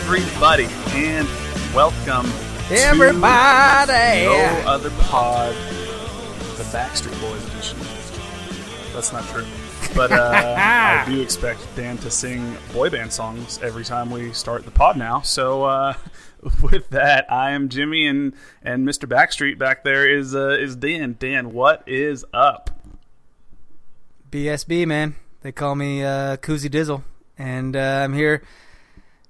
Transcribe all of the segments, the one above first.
Everybody, and welcome Everybody. to No Other Pod, the Backstreet Boys edition. That's not true. But uh, I do expect Dan to sing boy band songs every time we start the pod now. So uh, with that, I am Jimmy, and and Mr. Backstreet back there is uh, is Dan. Dan, what is up? BSB, man. They call me uh, Koozie Dizzle, and uh, I'm here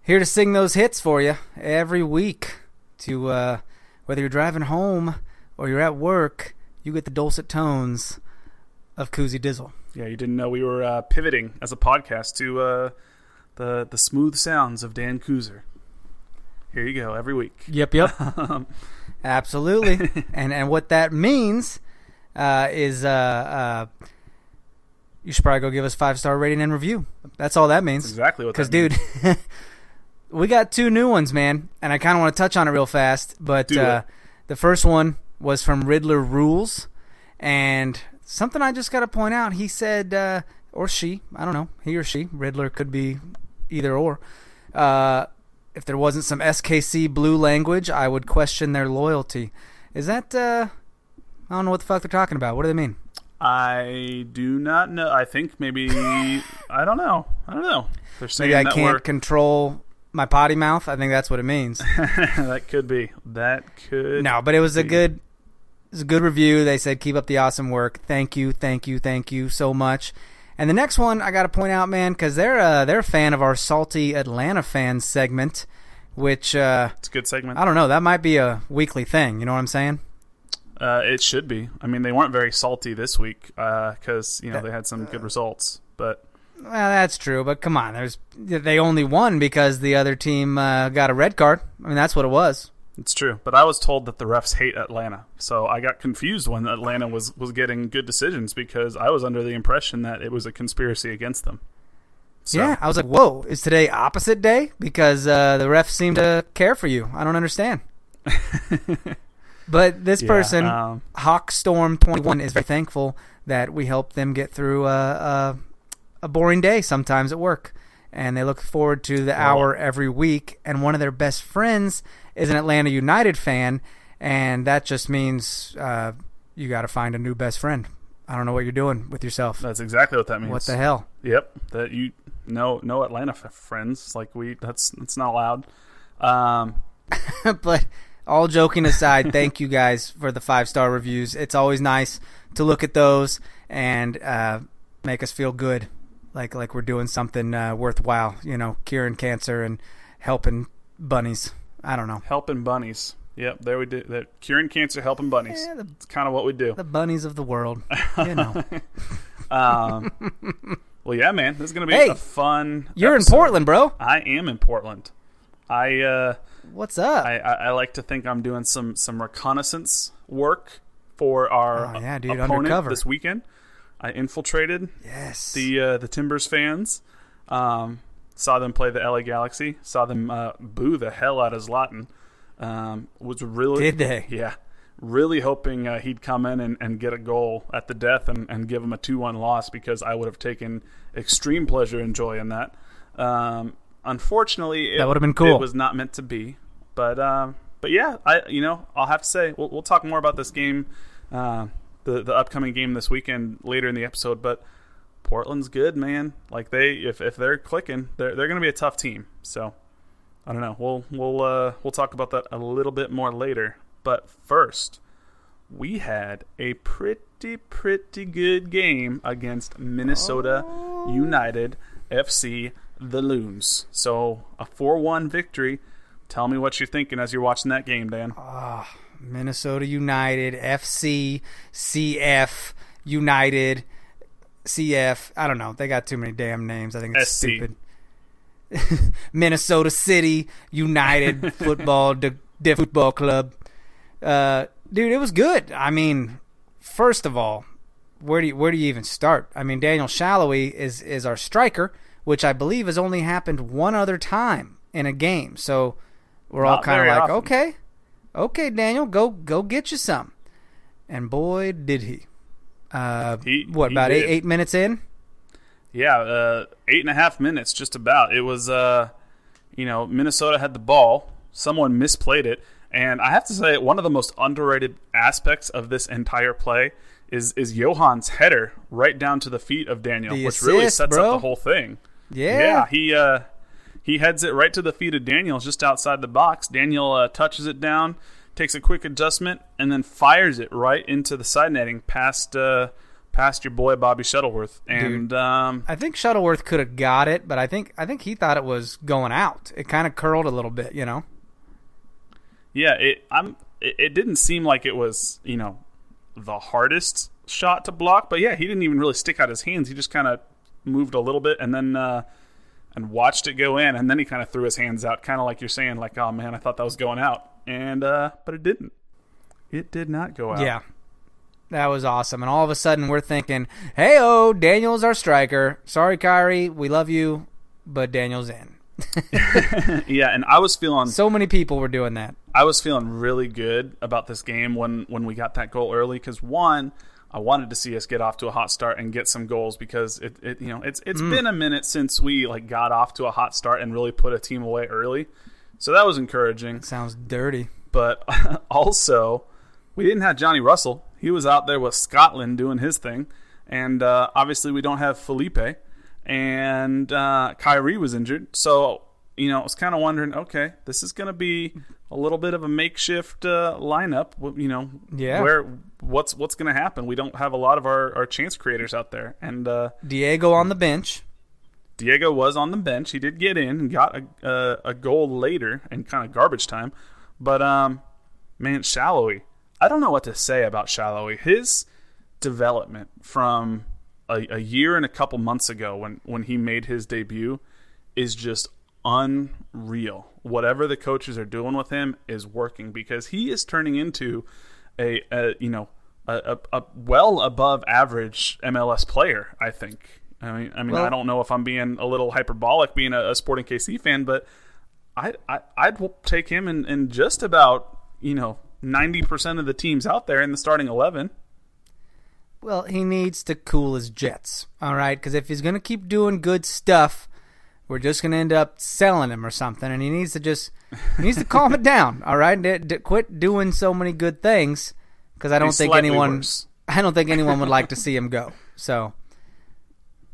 here to sing those hits for you every week. To uh, whether you're driving home or you're at work, you get the dulcet tones of Koozie Dizzle. Yeah, you didn't know we were uh, pivoting as a podcast to uh, the the smooth sounds of Dan Kuzer. Here you go every week. Yep, yep. Absolutely. and and what that means uh, is uh, uh, you should probably go give us five star rating and review. That's all that means. Exactly what Because, dude, we got two new ones, man, and I kind of want to touch on it real fast. But uh, the first one was from Riddler Rules, and something I just got to point out. He said, uh, or she, I don't know, he or she, Riddler could be either or. Uh, if there wasn't some SKC blue language, I would question their loyalty. Is that? Uh, I don't know what the fuck they're talking about. What do they mean? I do not know. I think maybe I don't know. I don't know. They're saying Maybe I can't control my potty mouth. I think that's what it means. that could be. That could. No, but it was a good, it was a good review. They said keep up the awesome work. Thank you, thank you, thank you so much. And the next one I got to point out, man, because they're uh, they're a fan of our salty Atlanta fans segment, which uh, It's a good segment. I don't know. That might be a weekly thing. You know what I'm saying? Uh, it should be. I mean, they weren't very salty this week because you know they had some good results. But Well, that's true, but come on, there's they only won because the other team uh, got a red card. I mean, that's what it was. it's true. But I was told that the refs hate Atlanta, so I got confused when Atlanta was was getting good decisions because I was under the impression that it was a conspiracy against them. So, Yeah, I was like, whoa, is today opposite day? Because uh, the refs seem to care for you. I don't understand. but this Yeah, person, um, Hawkstorm21, is very thankful that we helped them get through a, a, boring day sometimes at work. And they look forward to the hour every week. And one of their best friends is an Atlanta United fan. And that just means uh, you got to find a new best friend. I don't know what you're doing with yourself. That's exactly what that means. What the hell? Yep, that you no no Atlanta f- friends like we that's that's not allowed. Um, but all joking aside, thank you guys for the five star reviews. It's always nice to look at those and uh, make us feel good, like like we're doing something uh, worthwhile. You know, curing cancer and helping bunnies. I don't know helping bunnies. Yep, there we do that. Curing cancer, helping bunnies. Yeah, it's kind of what we do. the bunnies of the world. You know, Um, well, yeah, man, this is gonna be Hey, a fun. you're in. Portland, bro. I am in Portland. I uh, What's up? I, I I like to think I'm doing some some reconnaissance work for our Oh, yeah, dude, opponent undercover. this weekend. I infiltrated yes. the uh, the Timbers fans. Um, saw them play the LA Galaxy. Saw them uh, boo the hell out of Zlatan. Um, was really Did they? Yeah, really hoping uh, he'd come in and, and get a goal at the death and, and give him a 2 1 loss because I would have taken extreme pleasure and joy in that. Um, unfortunately, it, That would've been cool. It was not meant to be. But um, but yeah, I you know I'll have to say we'll, we'll talk more about this game, uh, the the upcoming game this weekend later in the episode. But Portland's good, man. Like they if if they're clicking, they're they're going to be a tough team. So I don't know. We'll we'll uh, we'll talk about that a little bit more later. But first, we had a pretty pretty good game against Minnesota United FC, the Loons. So a four-one victory. Tell me what you're thinking as you're watching that game, Dan. Minnesota United, FC, CF, United, CF. I don't know. They got too many damn names. I think it's SC. stupid. Minnesota City United Football, the, the football club. Uh, dude, it was good. I mean, first of all, where do you, where do you even start? I mean, Daniel Salloi is is our striker, which I believe has only happened one other time in a game. So we're all kind of like, often. okay, okay, Daniel, go go get you some. And boy, did he. Uh, He- what he about eight did. eight minutes in? Yeah, uh, eight and a half minutes, just about. It was, uh, you know, Minnesota had the ball. Someone misplayed it, and I have to say, one of the most underrated aspects of this entire play is is Yohan's header right down to the feet of Daniel, The which really sets bro. up the whole thing. Yeah. Yeah, he uh, he heads it right to the feet of Daniel, just outside the box. Daniel uh, touches it down, takes a quick adjustment, and then fires it right into the side netting past uh, past your boy Bobby Shuttleworth. And um, I think Shuttleworth could have got it, but I think I think he thought it was going out. It kind of curled a little bit, you know. yeah, it I'm it, it didn't seem like it was you know the hardest shot to block, but yeah, he didn't even really stick out his hands. He just kind of moved a little bit and then. Uh, and watched it go in, and then he kind of threw his hands out, kind of like you're saying, like, "Oh man, I thought that was going out," and uh, but it didn't. It did not go out. Yeah. That was awesome. And all of a sudden we're thinking, hey oh, Daniel's our striker. Sorry, Khiry, we love you, but Daniel's in. yeah, and I was feeling So many people were doing that. I was feeling really good about this game when when we got that goal early because one, I wanted to see us get off to a hot start and get some goals because it, it you know it's it's been a minute since we like got off to a hot start and really put a team away early, so that was encouraging. Sounds dirty. But also, we didn't have Johnny Russell. He was out there with Scotland doing his thing, and uh, obviously we don't have Felipe, and uh, Khiry was injured. So you know, I was kind of wondering, okay, this is going to be a little bit of a makeshift uh, lineup. You know, Yeah. where what's what's going to happen? We don't have a lot of our, our chance creators out there, and uh, Diego on the bench. Diego was on the bench. He did get in and got a a, a goal later in kind of garbage time. But um, man, Salloi, I don't know what to say about Salloi. His development from a, a year and a couple months ago when when he made his debut is just unreal. Whatever the coaches are doing with him is working because he is turning into a, a you know a, a, a well above average MLS player. I think. I mean, I mean, Well- I don't know if I'm being a little hyperbolic being a, a Sporting KC fan, but I, I I'd take him in, in just about you know ninety percent of the teams out there in the starting eleven. Well, he needs to cool his jets, all right? Because if he's going to keep doing good stuff, we're just going to end up selling him or something. And he needs to just he needs to calm it down, all right? D- d- quit doing so many good things because I don't He's think anyone worse. I don't think anyone would like to see him go. So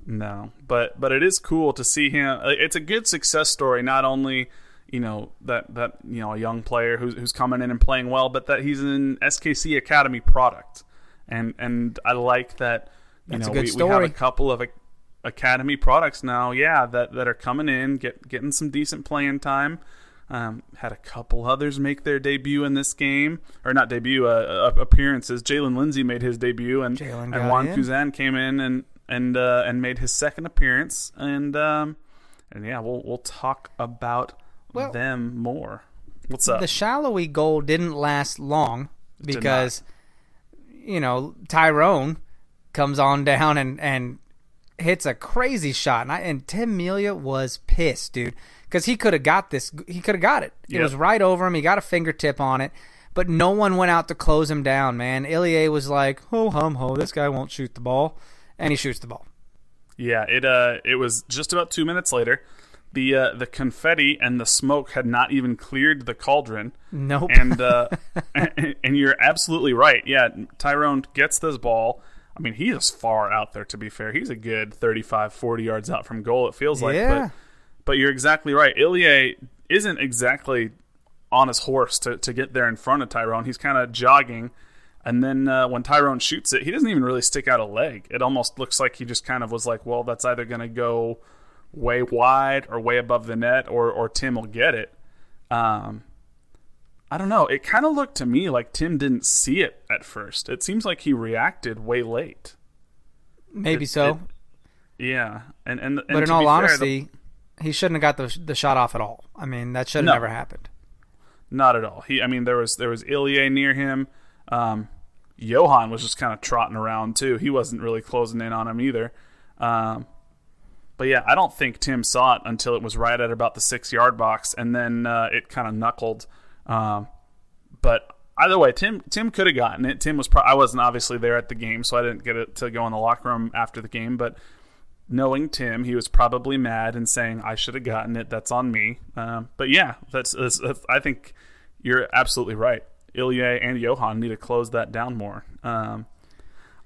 No, but but it is cool to see him. uh, It's a good success story. Not only you know that that you know a young player who's who's coming in and playing well, but that he's an SKC Academy product, and and I like that. You That's a know, good we, we have a couple of Academy products now. Yeah, that that are coming in, get getting some decent playing time. Um, had a couple others make their debut in this game, or not debut, uh, uh, appearances. Jaylin Lindsey made his debut, and and Wan in. Kuzain came in and and uh, and made his second appearance, and um, and yeah, we'll we'll talk about Well- them more. What's up? the shallowy goal didn't last long because you know Tyrone comes on down and and hits a crazy shot, and, I, and Tim Melia was pissed, dude, because he could have got this. He could have got it. It Yep. was right over him. He got a fingertip on it, but no one went out to close him down, man. Ilie was like, "Oh hum ho, this guy won't shoot the ball," and he shoots the ball. Yeah, it uh, it was just about two minutes later. The uh, the confetti and the smoke had not even cleared the cauldron. Nope. And uh, and, and you're absolutely right. Yeah, Tyrone gets this ball. I mean, he is far out there. To be fair, he's a good 35, 40 yards out from goal. It feels like. Yeah. But, but you're exactly right. Ilie isn't exactly on his horse to, to get there in front of Tyrone. He's kind of jogging. And then uh, when Tyrone shoots it, he doesn't even really stick out a leg. It almost looks like he just kind of was like, well, that's either going to go way wide or way above the net, or, or Tim will get it. Um, I don't know. It kind of looked to me like Tim didn't see it at first. It seems like he reacted way late. Maybe It- so. it- yeah, and and, and but in all fair, the- honesty, he shouldn't have got the the shot off at all. I mean, that should have No. never happened. Not at all. He, I mean, there was there was Ilie near him. Um, Yohan was just kind of trotting around too. He wasn't really closing in on him either. Um, but yeah, I don't think Tim saw it until it was right at about the six yard box, and then uh, it kind of knuckled. Um, but either way, Tim Tim could have gotten it. Tim was. Pro- I wasn't obviously there at the game, so I didn't get it to go in the locker room after the game. But knowing Tim, he was probably mad and saying, "I should have gotten it. That's on me." Um, but yeah, that's, that's, that's. I think you're absolutely right. Ilie and Yohan need to close that down more. Um,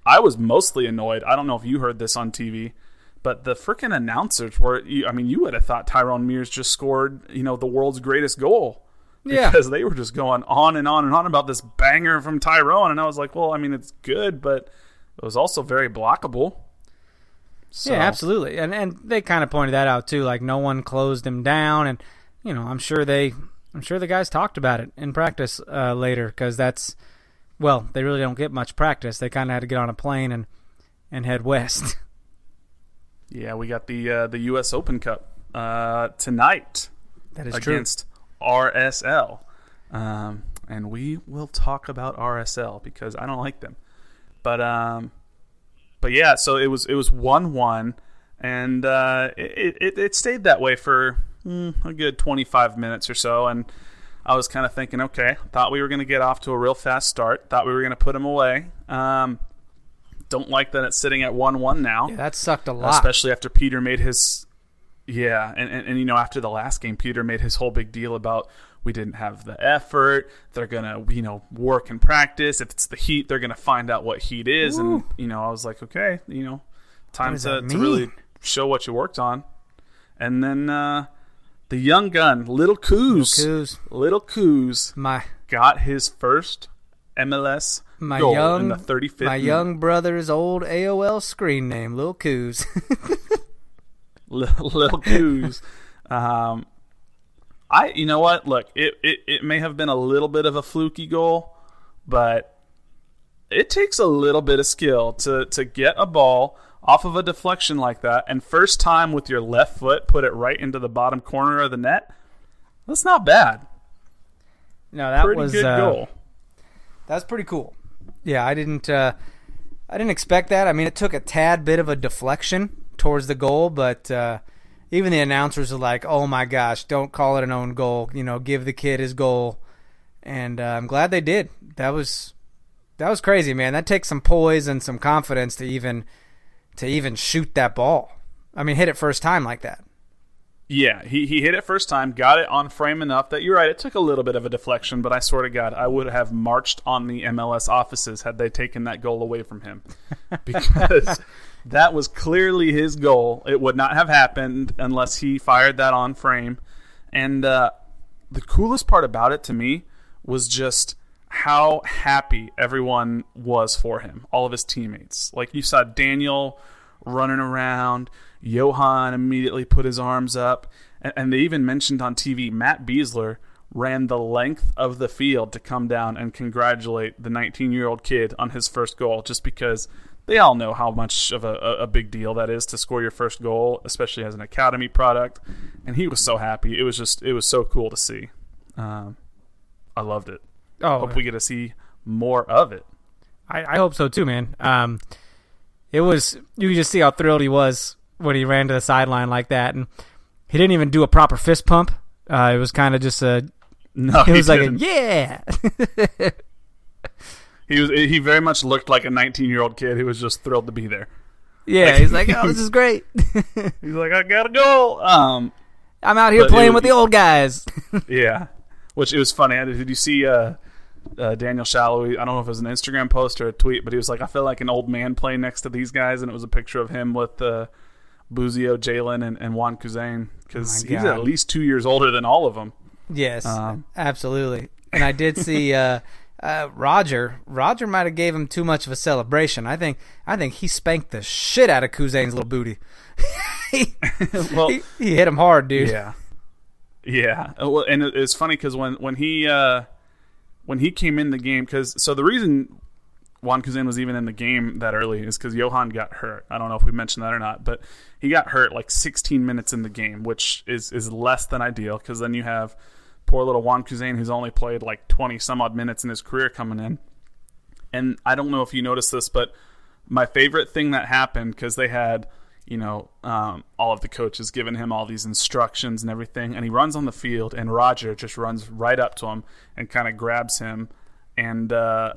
I was mostly annoyed. I don't know if you heard this on TV, but the freaking announcers were. I mean, you would have thought Tyrone Mears just scored, you know, the world's greatest goal. Yeah. Because they were just going on and on and on about this banger from Tyrone, and I was like, well, I mean, it's good, but it was also very blockable. So, Yeah, absolutely. And and they kind of pointed that out too. Like no one closed him down, and you know, I'm sure they, I'm sure the guys talked about it in practice uh, later because that's, well, they really don't get much practice. They kind of had to get on a plane and and head west. Yeah, we got the uh, the U.S. Open Cup uh, tonight. that is against RSL. Um, and we will talk about RSL because I don't like them. But um, but yeah, so it was it was one one, and uh, it, it it stayed that way for mm, a good twenty five minutes or so, and I was kind of thinking, okay, thought we were going to get off to a real fast start, thought we were going to put them away. Um, don't like that it's sitting at one one now. Yeah, that sucked a lot. especially after Peter made his yeah, and, and and you know after the last game, Peter made his whole big deal about we didn't have the effort. They're gonna you know work and practice. If it's the heat, they're gonna find out what heat is. And you know I was like, okay, you know, time to, to really show what you worked on. And then uh, the young gun, little Coos, Coos, little Coos, my got his first MLS my goal young in the 35th. my minute. young brother's old AOL screen name, Lil Coos. little, little Coos. Um, I, you know what? Look, it, it, it may have been a little bit of a fluky goal, but it takes a little bit of skill to, to get a ball off of a deflection like that, and first time with your left foot, put it right into the bottom corner of the net. That's not bad. no, that Pretty was good uh, goal. That's pretty cool. Yeah, I didn't uh, I didn't expect that. I mean, it took a tad bit of a deflection towards the goal, but uh, even the announcers are like, "Oh my gosh, don't call it an own goal. You know, give the kid his goal." And uh, I'm glad they did. That was that was crazy, man. That takes some poise and some confidence to even to even shoot that ball. I mean, hit it first time like that. Yeah, he, he hit it first time, got it on frame enough that you're right. It took a little bit of a deflection, but I swear to God, I would have marched on the MLS offices had they taken that goal away from him, because that was clearly his goal. It would not have happened unless he fired that on frame. And uh, the coolest part about it to me was just how happy everyone was for him, all of his teammates. Like you saw Daniel running around. Yohan immediately put his arms up. And, they even mentioned on TV Matt Besler ran the length of the field to come down and congratulate the 19 year old kid on his first goal just because they all know how much of a, a, a big deal that is to score your first goal, especially as an academy product. And he was so happy. It was just, it was so cool to see. Um, I loved it. Oh, Hope we get to see more of it. I, I hope so too, man. Um, it was you could just see how thrilled he was when he ran to the sideline like that, and he didn't even do a proper fist pump. Uh, it was kind of just a No, He was like, didn't. yeah. he was he very much looked like a 19 year old kid who was just thrilled to be there. yeah, he's like, oh, this is great. He's like, I gotta go. Um, I'm out here playing would with the old guys. yeah, which it was funny. Did you see uh, uh, Daniel Shallow? I don't know if it was an Instagram post or a tweet, but he was like, I feel like an old man playing next to these guys, and it was a picture of him with uh, Busio, Jaylin, and, and Wan Kuzain because Oh he's at least two years older than all of them. yes, Um, absolutely. And I did see uh, uh, Roger. Roger might have gave him too much of a celebration. I think. I think he spanked the shit out of Kuzain's little booty. he, Well, he, he hit him hard, dude. Yeah, yeah. Uh, Well, and it's funny because when when he uh, when he came in the game, because so the reason Wan Kuzain was even in the game that early is because Yohan got hurt. I don't know if we mentioned that or not, but he got hurt like 16 minutes in the game, which is is less than ideal because then you have poor little Wan Kuzain who's only played like 20 some odd minutes in his career coming in. And I don't know if you noticed this, but my favorite thing that happened because they had, you know, um, all of the coaches giving him all these instructions and everything, and he runs on the field, and Roger just runs right up to him and kind of grabs him, and uh,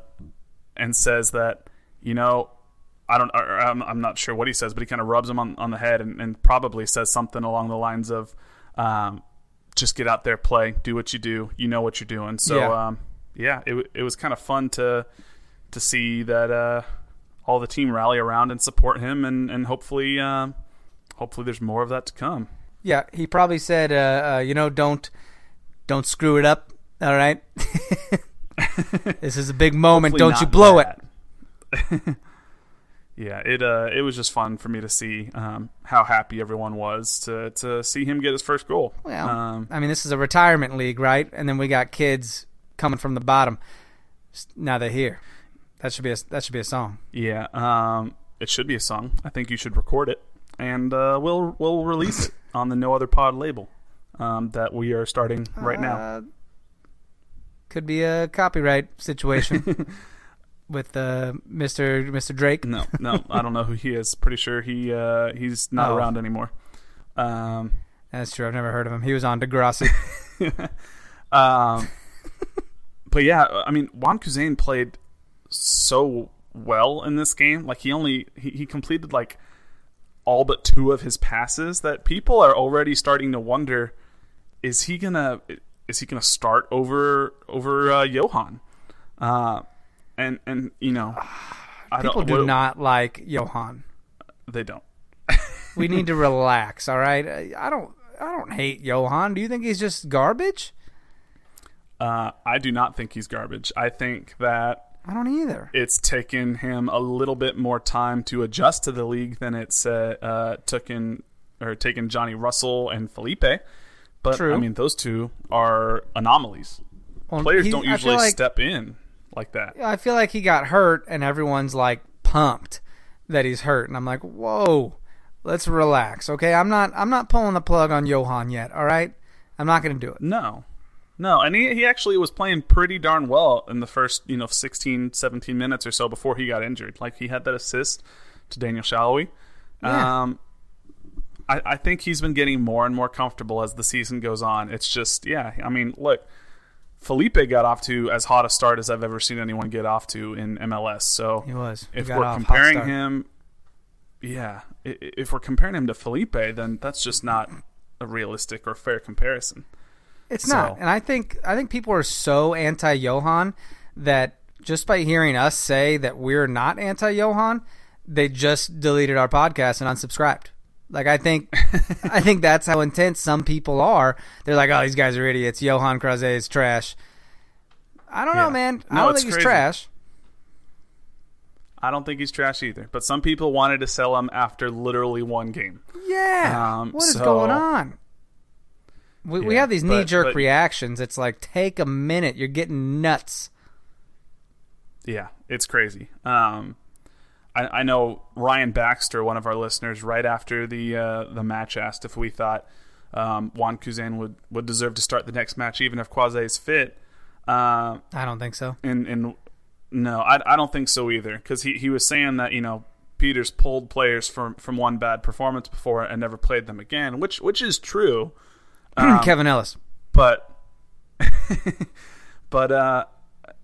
and says that, you know, I don't, I'm, I'm not sure what he says, but he kind of rubs him on, on the head and, and probably says something along the lines of, um, just get out there, play, do what you do, you know what you're doing. So, Yeah. um, yeah, it, it was kind of fun to to see that uh, all the team rally around and support him, and and hopefully, um, hopefully, there's more of that to come. Yeah, he probably said, uh, uh, you know, don't don't screw it up. All right, this is a big moment. Don't you blow it. yeah, it uh, it was just fun for me to see um, how happy everyone was to to see him get his first goal. Well, um, I mean, this is a retirement league, right? And then we got kids coming from the bottom. Now they're here. That should be a that should be a song. yeah, um, it should be a song. I think you should record it, and uh, we'll we'll release it on the No Other Pod label um, that we are starting right now. Uh, could be a copyright situation with uh, Mr. Mr. Drake. No, no, I don't know who he is. Pretty sure he uh, he's not Oh. around anymore. Um, That's true. I've never heard of him. He was on Degrassi. um, but yeah, I mean, Wan Kuzain played so well in this game. Like he only he, he completed like all but two of his passes. That people are already starting to wonder: is he gonna is he gonna start over over uh, Yohan? Uh, and and you know, I People do what- not like Yohan. They don't. We need to relax. All right. I I don't. I don't hate Yohan. Do you think he's just garbage? Uh, I do not think he's garbage. I think that I don't either. it's taken him a little bit more time to adjust to the league than it's uh, uh, taken or taken Johnny Russell and Felipe. But True. I mean, those two are anomalies. Well, Players don't usually like- step in like that. I feel like he got hurt, and everyone's like pumped that he's hurt, and I'm like, whoa, let's relax, okay? I'm not, I'm not pulling the plug on Yohan yet. All right, I'm not gonna do it. No. No, and he, he actually was playing pretty darn well in the first, you know, 16, 17 minutes or so before he got injured. Like he had that assist to Daniel Salloi. Yeah. Um, I, I think he's been getting more and more comfortable as the season goes on. It's just, yeah, I mean, look, Felipe got off to as hot a start as I've ever seen anyone get off to in MLS. So He was. He if we're comparing him, yeah, if we're comparing him to Felipe, then that's just not a realistic or fair comparison. It's So- not, and I think I think people are so anti Yohan that just by hearing us say that we're not anti Yohan, they just deleted our podcast and unsubscribed. Like I think, I think that's how intense some people are. They're like, "Oh, these guys are idiots. Yohan Croizet is trash." I don't Yeah. know, man. I don't think he's trash. I don't think he's trash either. But some people wanted to sell him after literally one game. Yeah. Um, what is so- going on? We, we have these knee jerk reactions. It's like, take a minute. You're getting nuts. Yeah, it's crazy. Um, I, I know Ryan Baxter, one of our listeners, right after the uh, the match, asked if we thought um, Wan Kuzain would, would deserve to start the next match, even if Croizet is fit. Uh, I don't think so. and and no, I, I don't think so either. Because he, he was saying that you know Peters pulled players from from one bad performance before and never played them again, which which is true. Um, Kevin Ellis. but but uh,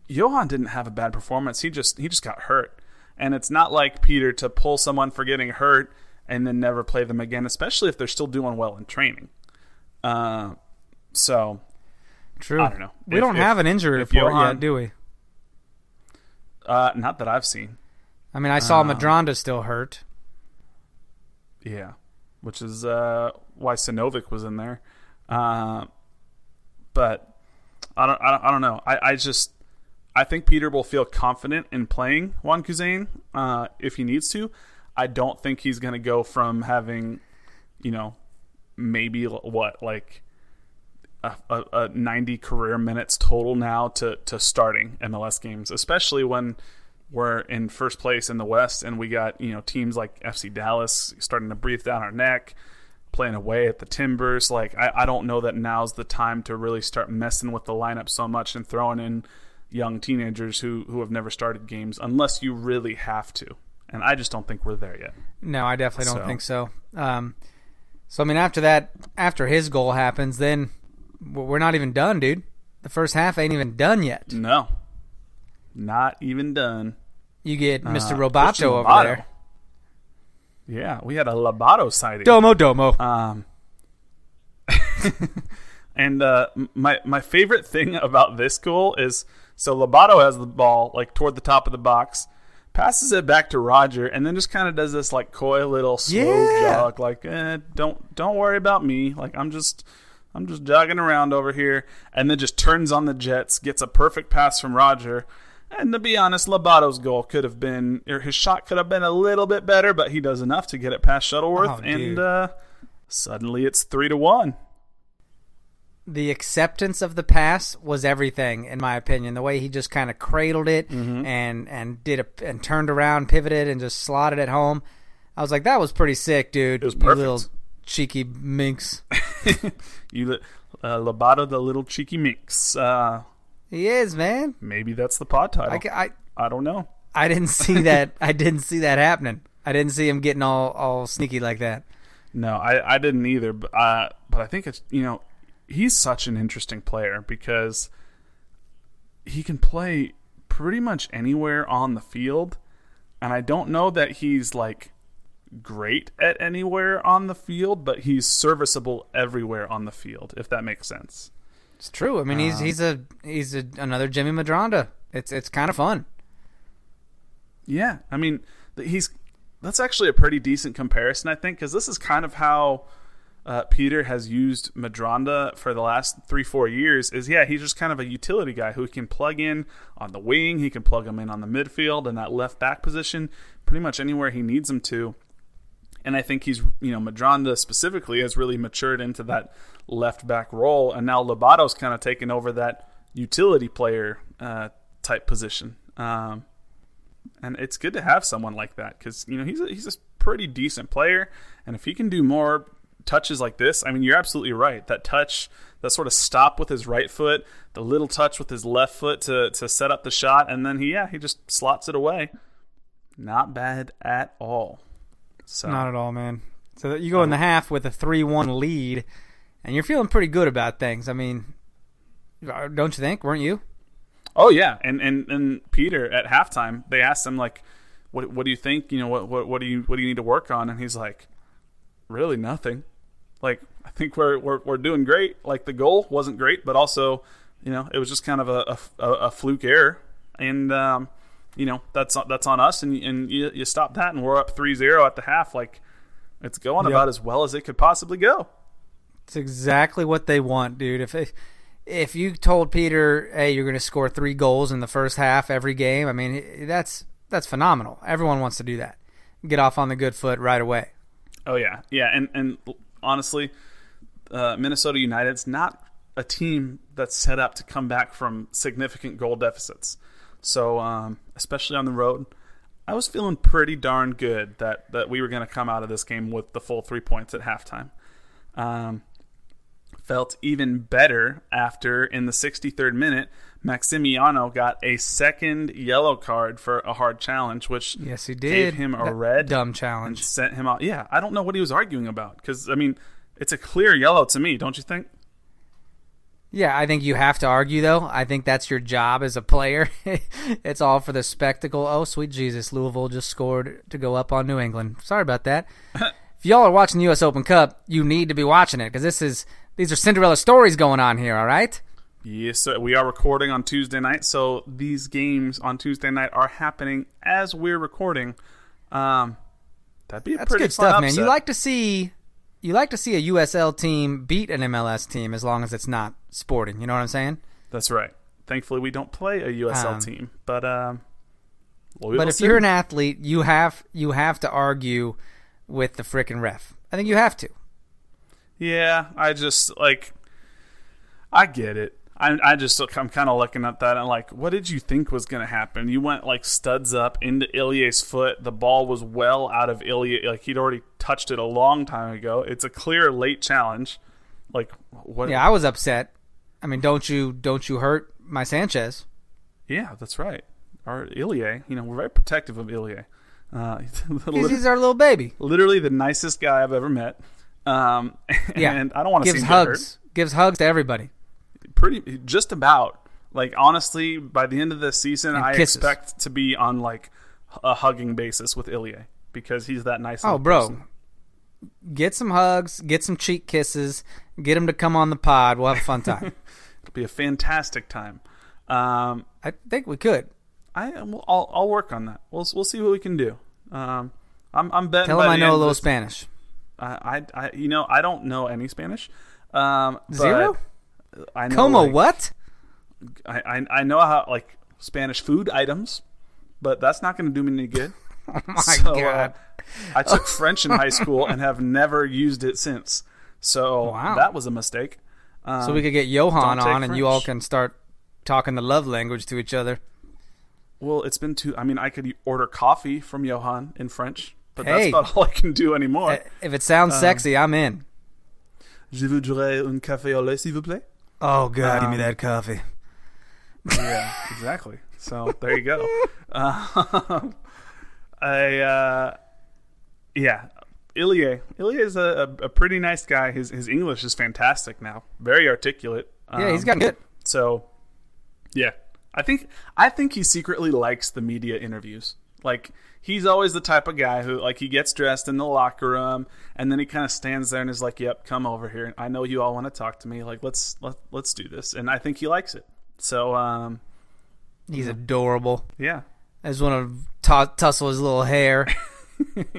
Yohan didn't have a bad performance. He just he just got hurt, and it's not like Peter to pull someone for getting hurt and then never play them again, especially if they're still doing well in training. Uh, so True. I don't know. We If- don't if- have an injury report Yohan- yet, do we? uh, not that I've seen. I mean, I saw Um, Medranda still hurt. Yeah, which is uh, why Sinovic was in there. Uh, but I don't, I don't, I don't know. I, I just, I think Peter will feel confident in playing Wan Kuzain uh, if he needs to. I don't think he's going to go from having, you know, maybe what like a, a, a 90 career minutes total now to to starting MLS games, especially when we're in first place in the West and we got you know teams like FC Dallas starting to breathe down our neck, playing away at the Timbers. Like I, I don't know that now's the time to really start messing with the lineup so much and throwing in young teenagers who who have never started games unless you really have to. And I just don't think we're there yet. No, I definitely don't So- think so. Um, so I mean, after that, after his goal happens, then we're not even done, dude. The first half ain't even done yet. No, not even done. You get Mr. Uh, Robacho Christian over Lobato. there. Yeah, we had a Lobato sighting. Domo domo. Um, and uh, my my favorite thing about this goal is so Lobato has the ball like toward the top of the box, passes it back to Roger, and then just kind of does this like coy little slow Yeah. jog, like eh, don't don't worry about me, like I'm just I'm just jogging around over here, and then just turns on the Jets, gets a perfect pass from Roger. And to be honest, Lobato's goal could have been, or his shot could have been a little bit better, but he does enough to get it past Shuttleworth, Oh, and uh, suddenly it's three to one. The acceptance of the pass was everything, in my opinion. The way he just kind of cradled it Mm-hmm. and and did a and turned around, pivoted, and just slotted it home. I was like, that was pretty sick, dude. It was You perfect. little cheeky minx. You, uh, Lobato, the little cheeky minx. Uh, he is, man. maybe that's the pod title. I, I, I don't know. I didn't see that. I didn't see that happening. I didn't see him getting all all sneaky like that. No, I, I didn't either. But uh, but I think it's you know he's such an interesting player because he can play pretty much anywhere on the field, and I don't know that he's like great at anywhere on the field, but he's serviceable everywhere on the field. If that makes sense. It's true. I mean, he's uh-huh. he's a he's a, another Jimmy Medranda. It's it's kind of fun. Yeah, I mean, he's that's actually a pretty decent comparison, I think, because this is kind of how uh, Peter has used Medranda for the last three, four years. Is yeah, he's just kind of a utility guy who can plug in on the wing, he can plug him in on the midfield and that left back position, pretty much anywhere he needs him to. And I think he's, you know, Medranda specifically has really matured into that left back role, and now Lobato's kind of taken over that utility player uh, type position. Um, and it's good to have someone like that because you know he's a, he's a pretty decent player, and if he can do more touches like this, I mean, you're absolutely right. That touch, that sort of stop with his right foot, the little touch with his left foot to to set up the shot, and then he yeah he just slots it away. Not bad at all. So Not at all, man. So you go in the half with a three-one lead, and you're feeling pretty good about things. I mean, uh, don't you think? Weren't you? Oh yeah, and and and Peter at halftime they asked him like, "What what do you think? You know what what what do you what do you need to work on?" And he's like, "Really nothing. Like I think we're we're we're doing great. Like the goal wasn't great, but also, you know, it was just kind of a a, a fluke error, and um, you know that's that's on us. And and you, you stop that, and we're up 3-0 at the half. Like it's going Yep. about as well as it could possibly go. It's exactly what they want, dude. If if, if you told Peter, "Hey, you're going to score three goals in the first half every game," I mean, that's that's phenomenal. Everyone wants to do that. Get off on the good foot right away. Oh yeah, yeah, and and honestly, uh, Minnesota United's not a team that's set up to come back from significant goal deficits. So um, especially on the road, I was feeling pretty darn good that that we were going to come out of this game with the full three points at halftime. Um, felt even better after in the 63rd minute Maximiano got a second yellow card for a hard challenge which Yes, he did. gave him a That red dumb and challenge. sent him out. Yeah, I don't know what he was arguing about because I mean, it's a clear yellow to me, don't you think? Yeah, I think you have to argue though. I think that's your job as a player. it's all for the spectacle. Oh, sweet Jesus, Louisville just scored to go up on New England. Sorry about that. if y'all are watching the U.S. Open Cup, you need to be watching it because this is these are Cinderella stories going on here. All right. Yes, sir. We are recording on Tuesday night, so these games on Tuesday night are happening as we're recording. Um, that'd be a That's pretty good fun stuff, man. You like to see you like to see a USL team beat an MLS team as long as it's not sporting. You know what I'm saying? That's right. Thankfully, we don't play a USL Um, team, but um, Louisville But if City- you're an athlete, you have you have to argue with the frickin' ref. I think you have to. Yeah, I just like I get it. I I just I'm kind of looking at that and like what did you think was going to happen? You went like studs up into Ilie's foot. The ball was well out of Ilie like he'd already touched it a long time ago. It's a clear late challenge. Like what Yeah, I was upset. I mean, don't you don't you hurt my Sanchez? Yeah, that's right. Our Ilie, you know, we're very protective of Ilie. Uh, He's, he's our little baby. literally the nicest guy I've ever met. Um, Yeah, and I don't want to gives see him get hurt. hugs. Gives hugs to everybody. pretty just about like honestly by the end of the season And i kisses. expect to be on like a hugging basis with ilya because he's that nice Oh, bro, person. get some hugs, get some cheek kisses, get him to come on the pod. We'll have a fun time. it'll be a fantastic time um I think we could. i will I'll, I'll work on that we'll we'll see what we can do um i'm i'm betting Tell him I know a little Spanish. I, I i you know i don't know any spanish um Zero? i know Como like, what? I, I i know how like spanish food items but that's not going to do me any good Oh my So, uh, god. I took French in high school and have never used it since. So Wow. that was a mistake. Um, so we could get Yohan on, and you all can start talking the love language to each other. well, it's been too. I mean, I could order coffee from Yohan in French, but Hey. that's about all I can do anymore. Uh, If it sounds Um, sexy, I'm in. Je voudrais un café au lait, s'il vous plaît. Oh god, give me that coffee. yeah, exactly. So there you go. Um, I uh, yeah, Ilie. Ilie is a, a, a pretty nice guy. His his English is fantastic now. Very articulate. Yeah, he's Um, got good. So, yeah, I think I think he secretly likes the media interviews. Like he's always the type of guy who like he gets dressed in the locker room and then he kind of stands there and is like, "Yep, come over here. I know you all want to talk to me. Like let's let, let's do this." And I think he likes it. So, um, He's adorable. yeah. I just want to t- tussle his little hair.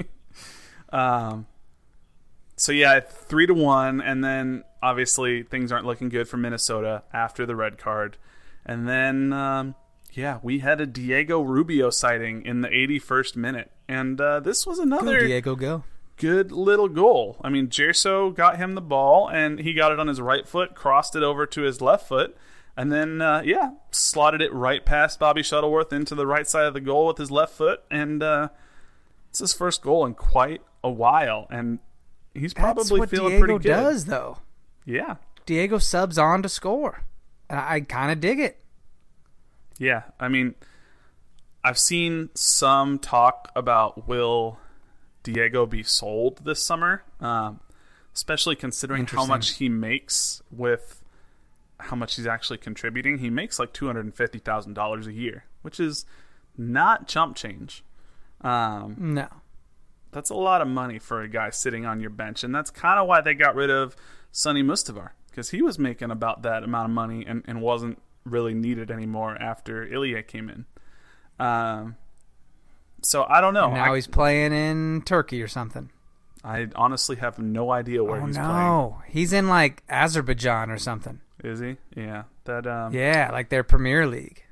Um, so yeah, three to one, and then obviously things aren't looking good for Minnesota after the red card, and then um, yeah, we had a Diego Rubio sighting in the 81st minute, and uh, this was Go, another Diego, go. good little goal. I mean, Jerso got him the ball, and he got it on his right foot, crossed it over to his left foot, and then uh, yeah, slotted it right past Bobby Shuttleworth into the right side of the goal with his left foot, and uh, it's his first goal in quite a while, and he's That's probably what feeling Diego pretty good. does, though. Yeah, Diego subs on to score. I, I kind of dig it. Yeah. I mean, I've seen some talk about will Diego be sold this summer, um, especially considering how much he makes with how much he's actually contributing. He makes like two hundred and fifty thousand dollars a year, which is not chump change. Um, No. that's a lot of money for a guy sitting on your bench, and that's kind of why they got rid of Soni Mustivar because he was making about that amount of money and, and wasn't really needed anymore after Ilie came in. Um, so I don't know. And now I, he's playing in Turkey or something. I honestly have no idea where he's playing. oh he's no, he's in like Azerbaijan or something. Is he? Yeah, that um, Yeah, like their Premier League.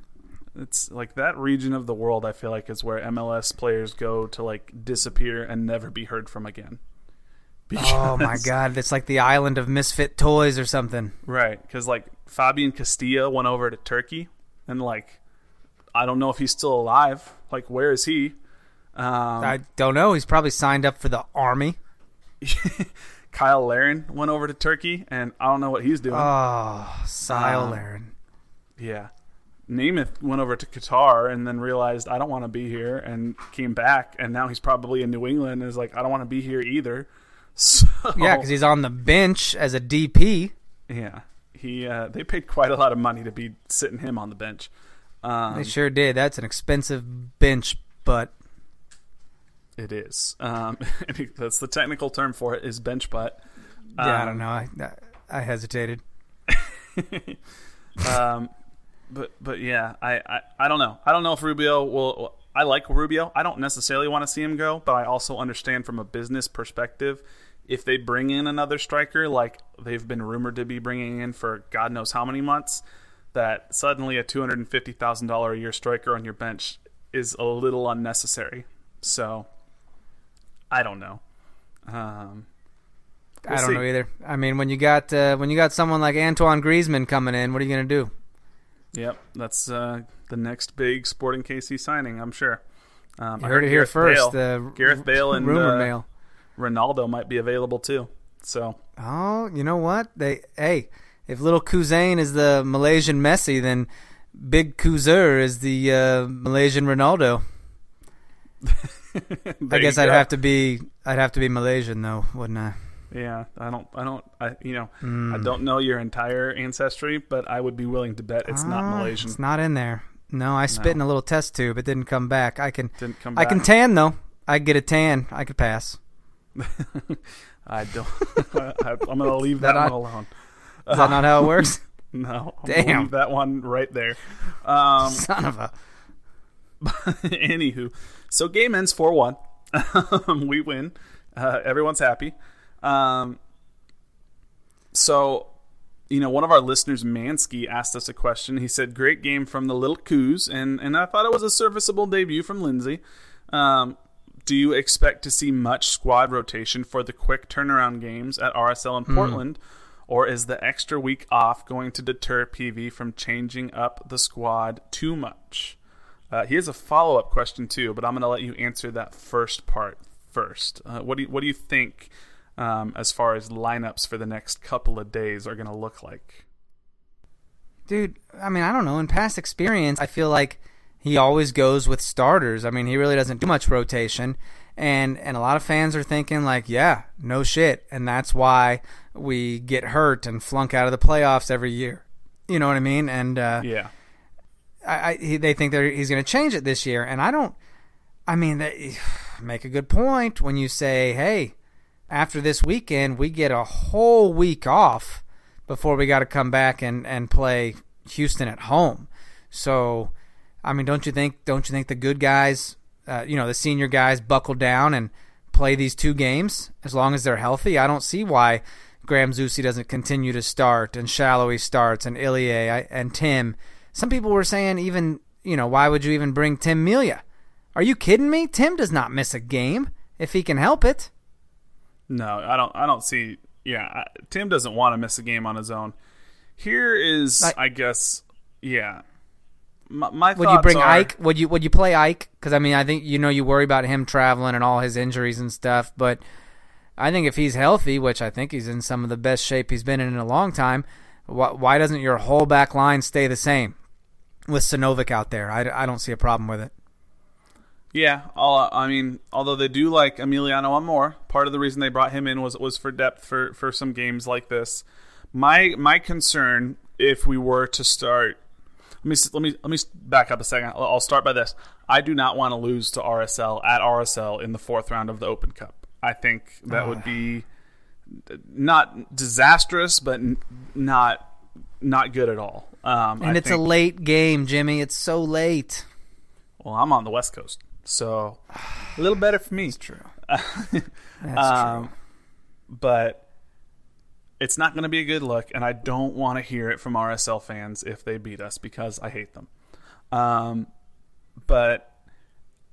it's like that region of the world. I feel like is where MLS players go to like disappear and never be heard from again. Oh my god, it's like the island of misfit toys or something. Right, because like Fabian Castillo went over to Turkey, and like I don't know if he's still alive. Like, where is he? Um, I don't know. He's probably signed up for the army. Kyle Laren went over to Turkey, and I don't know what he's doing. Oh, Sile Um, Laren. yeah, Németh went over to Qatar, and then realized I don't want to be here, and came back, and now he's probably in New England. And is like I don't want to be here either. So Yeah, because he's on the bench as a DP. yeah, he uh, they paid quite a lot of money to be sitting him on the bench. Um, they sure did. That's an expensive bench, but it is. Um, that's the technical term for it is bench butt. Um, yeah, I don't know. I I hesitated. um, but but yeah, I, I I don't know. I don't know if Rubio will. I like Rubio. I don't necessarily want to see him go, but I also understand from a business perspective if they bring in another striker like they've been rumored to be bringing in for God knows how many months, that suddenly a two hundred and fifty thousand dollar a year striker on your bench is a little unnecessary. So I don't know. Um, we'll I don't see. know either. I mean, when you got uh, when you got someone like Antoine Griezmann coming in, what are you going to do? Yep, that's uh, the next big Sporting KC signing, I'm sure. Um, I heard, it here first. Bale, Gareth Bale and rumor uh, mail. Ronaldo might be available too. So. Oh, you know what? They hey, if little Kuzain is the Malaysian Messi, then Big Kuzer is the uh, Malaysian Ronaldo. I guess I'd have to be I'd have to be Malaysian though, wouldn't I? Yeah, I don't, I don't, I you know, mm. I don't know your entire ancestry, but I would be willing to bet it's uh, not ah, Malaysian. It's not in there. No, I spit no. in a little test tube. It didn't come back. I can, didn't come back. I can tan though. I get a tan. I could pass. I don't. I, am going to leave that, that one alone. Is that not how it works? no. I'm Damn. Leave that one right there. Um, Son of a. anywho, so game ends four one. we win. Uh, everyone's happy. Um, so, you know, one of our listeners, Mansky, asked us a question. He said, "Great game from the Little Coos," and and I thought it was a serviceable debut from Lindsey. Um, do you expect to see much squad rotation for the quick turnaround games at RSL in mm. Portland? Or is the extra week off going to deter PV from changing up the squad too much? Uh, he has a follow up question too, but I'm going to let you answer that first part first. Uh, what do you, what do you think um, as far as lineups for the next couple of days are going to look like? Dude, I mean, I don't know. In past experience, I feel like he always goes with starters. I mean, he really doesn't do much rotation. And and a lot of fans are thinking like, yeah, no shit, and that's why we get hurt and flunk out of the playoffs every year. You know what I mean? And uh, yeah, I, I he, they think that he's going to change it this year, and I don't. I mean, they make a good point when you say, hey, after this weekend, we get a whole week off before we got to come back and, and play Houston at home. So, I mean, don't you think? Don't you think the good guys, uh, you know, the senior guys, buckle down and play these two games as long as they're healthy? I don't see why Graham Zusi doesn't continue to start and Salloi starts and Ilie and Tim. Some people were saying even, you know, why would you even bring Tim Melia? Are you kidding me? Tim does not miss a game if he can help it. No, I don't. I don't see. Yeah, Tim doesn't want to miss a game on his own. Here is, I, I guess, yeah. My, my would you bring are, Ike? Would you would you play Ike? Because I mean, I think you know you worry about him traveling and all his injuries and stuff. But I think if he's healthy, which I think he's in some of the best shape he's been in in a long time, why, why doesn't your whole back line stay the same with Sinovic out there? I, I don't see a problem with it. Yeah, all, I mean, although they do like Emiliano Amor, part of the reason they brought him in was was for depth for for some games like this. My my concern, if we were to start, me let me let me back up a second. I'll start by this. I do not want to lose to RSL at RSL in the fourth round of the Open Cup. I think that oh. would be not disastrous, but not not good at all. Um, and I it's think, a late game, Jimmy. It's so late. Well, I'm on the West Coast. So a little better for me. That's true. That's um, true. But it's not going to be a good look, and I don't want to hear it from RSL fans if they beat us because I hate them. Um, but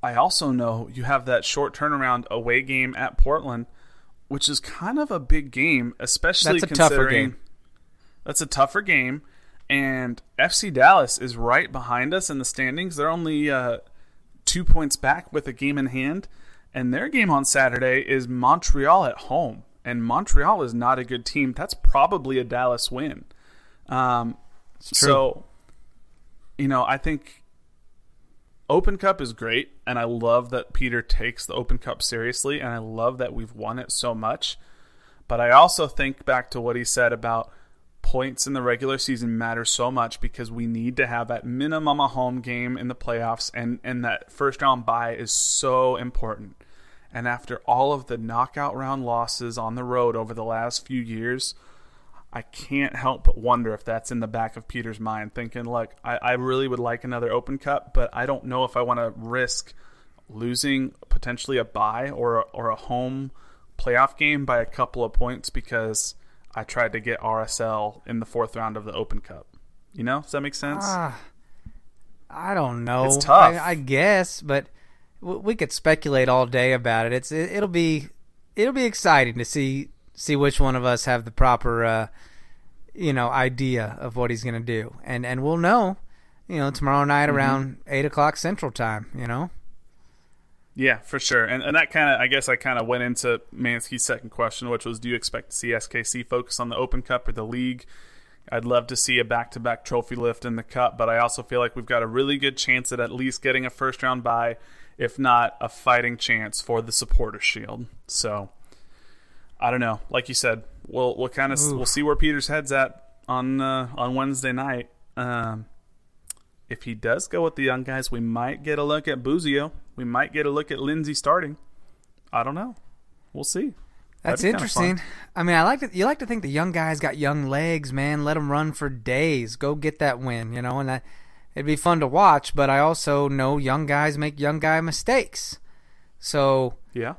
I also know you have that short turnaround away game at Portland, which is kind of a big game, especially that's a considering game. that's a tougher game. And FC Dallas is right behind us in the standings. They're only uh, two points back with a game in hand. And their game on Saturday is Montreal at home. And Montreal is not a good team. That's probably a Dallas win. Um, so, you know, I think Open Cup is great. And I love that Peter takes the Open Cup seriously. And I love that we've won it so much. But I also think back to what he said about points in the regular season matter so much because we need to have at minimum a home game in the playoffs, and and that first round bye is so important. And after all of the knockout round losses on the road over the last few years, I can't help but wonder if that's in the back of Peter's mind, thinking, look, I, I really would like another Open Cup, but I don't know if I want to risk losing potentially a bye or a, or a home playoff game by a couple of points because I tried to get RSL in the fourth round of the Open Cup. You know, does that make sense? Ah, I don't know. It's tough. I, I guess, but we could speculate all day about it. It's it, it'll be it'll be exciting to see see which one of us have the proper uh, you know idea of what he's gonna do, and and we'll know you know tomorrow night Mm-hmm. around eight o'clock Central Time. You know. Yeah, for sure. And and that kind of I guess I kind of went into Mansky's second question, which was do you expect to see SKC focus on the Open Cup or the league? I'd love to see a back-to-back trophy lift in the cup, but I also feel like we've got a really good chance at at least getting a first round bye, if not a fighting chance for the supporter shield. So I don't know. Like you said, we'll we'll kind of we'll see where Peter's head's at on uh, on Wednesday night. Um, if he does go with the young guys, we might get a look at Busio. We might get a look at Lindsey starting. I don't know. We'll see. That's That'd be kinda interesting. I mean, I like to, you like to think the young guys got young legs, man. Let them run for days. Go get that win, you know, and that it'd be fun to watch. But I also know young guys make young guy mistakes. So Yeah.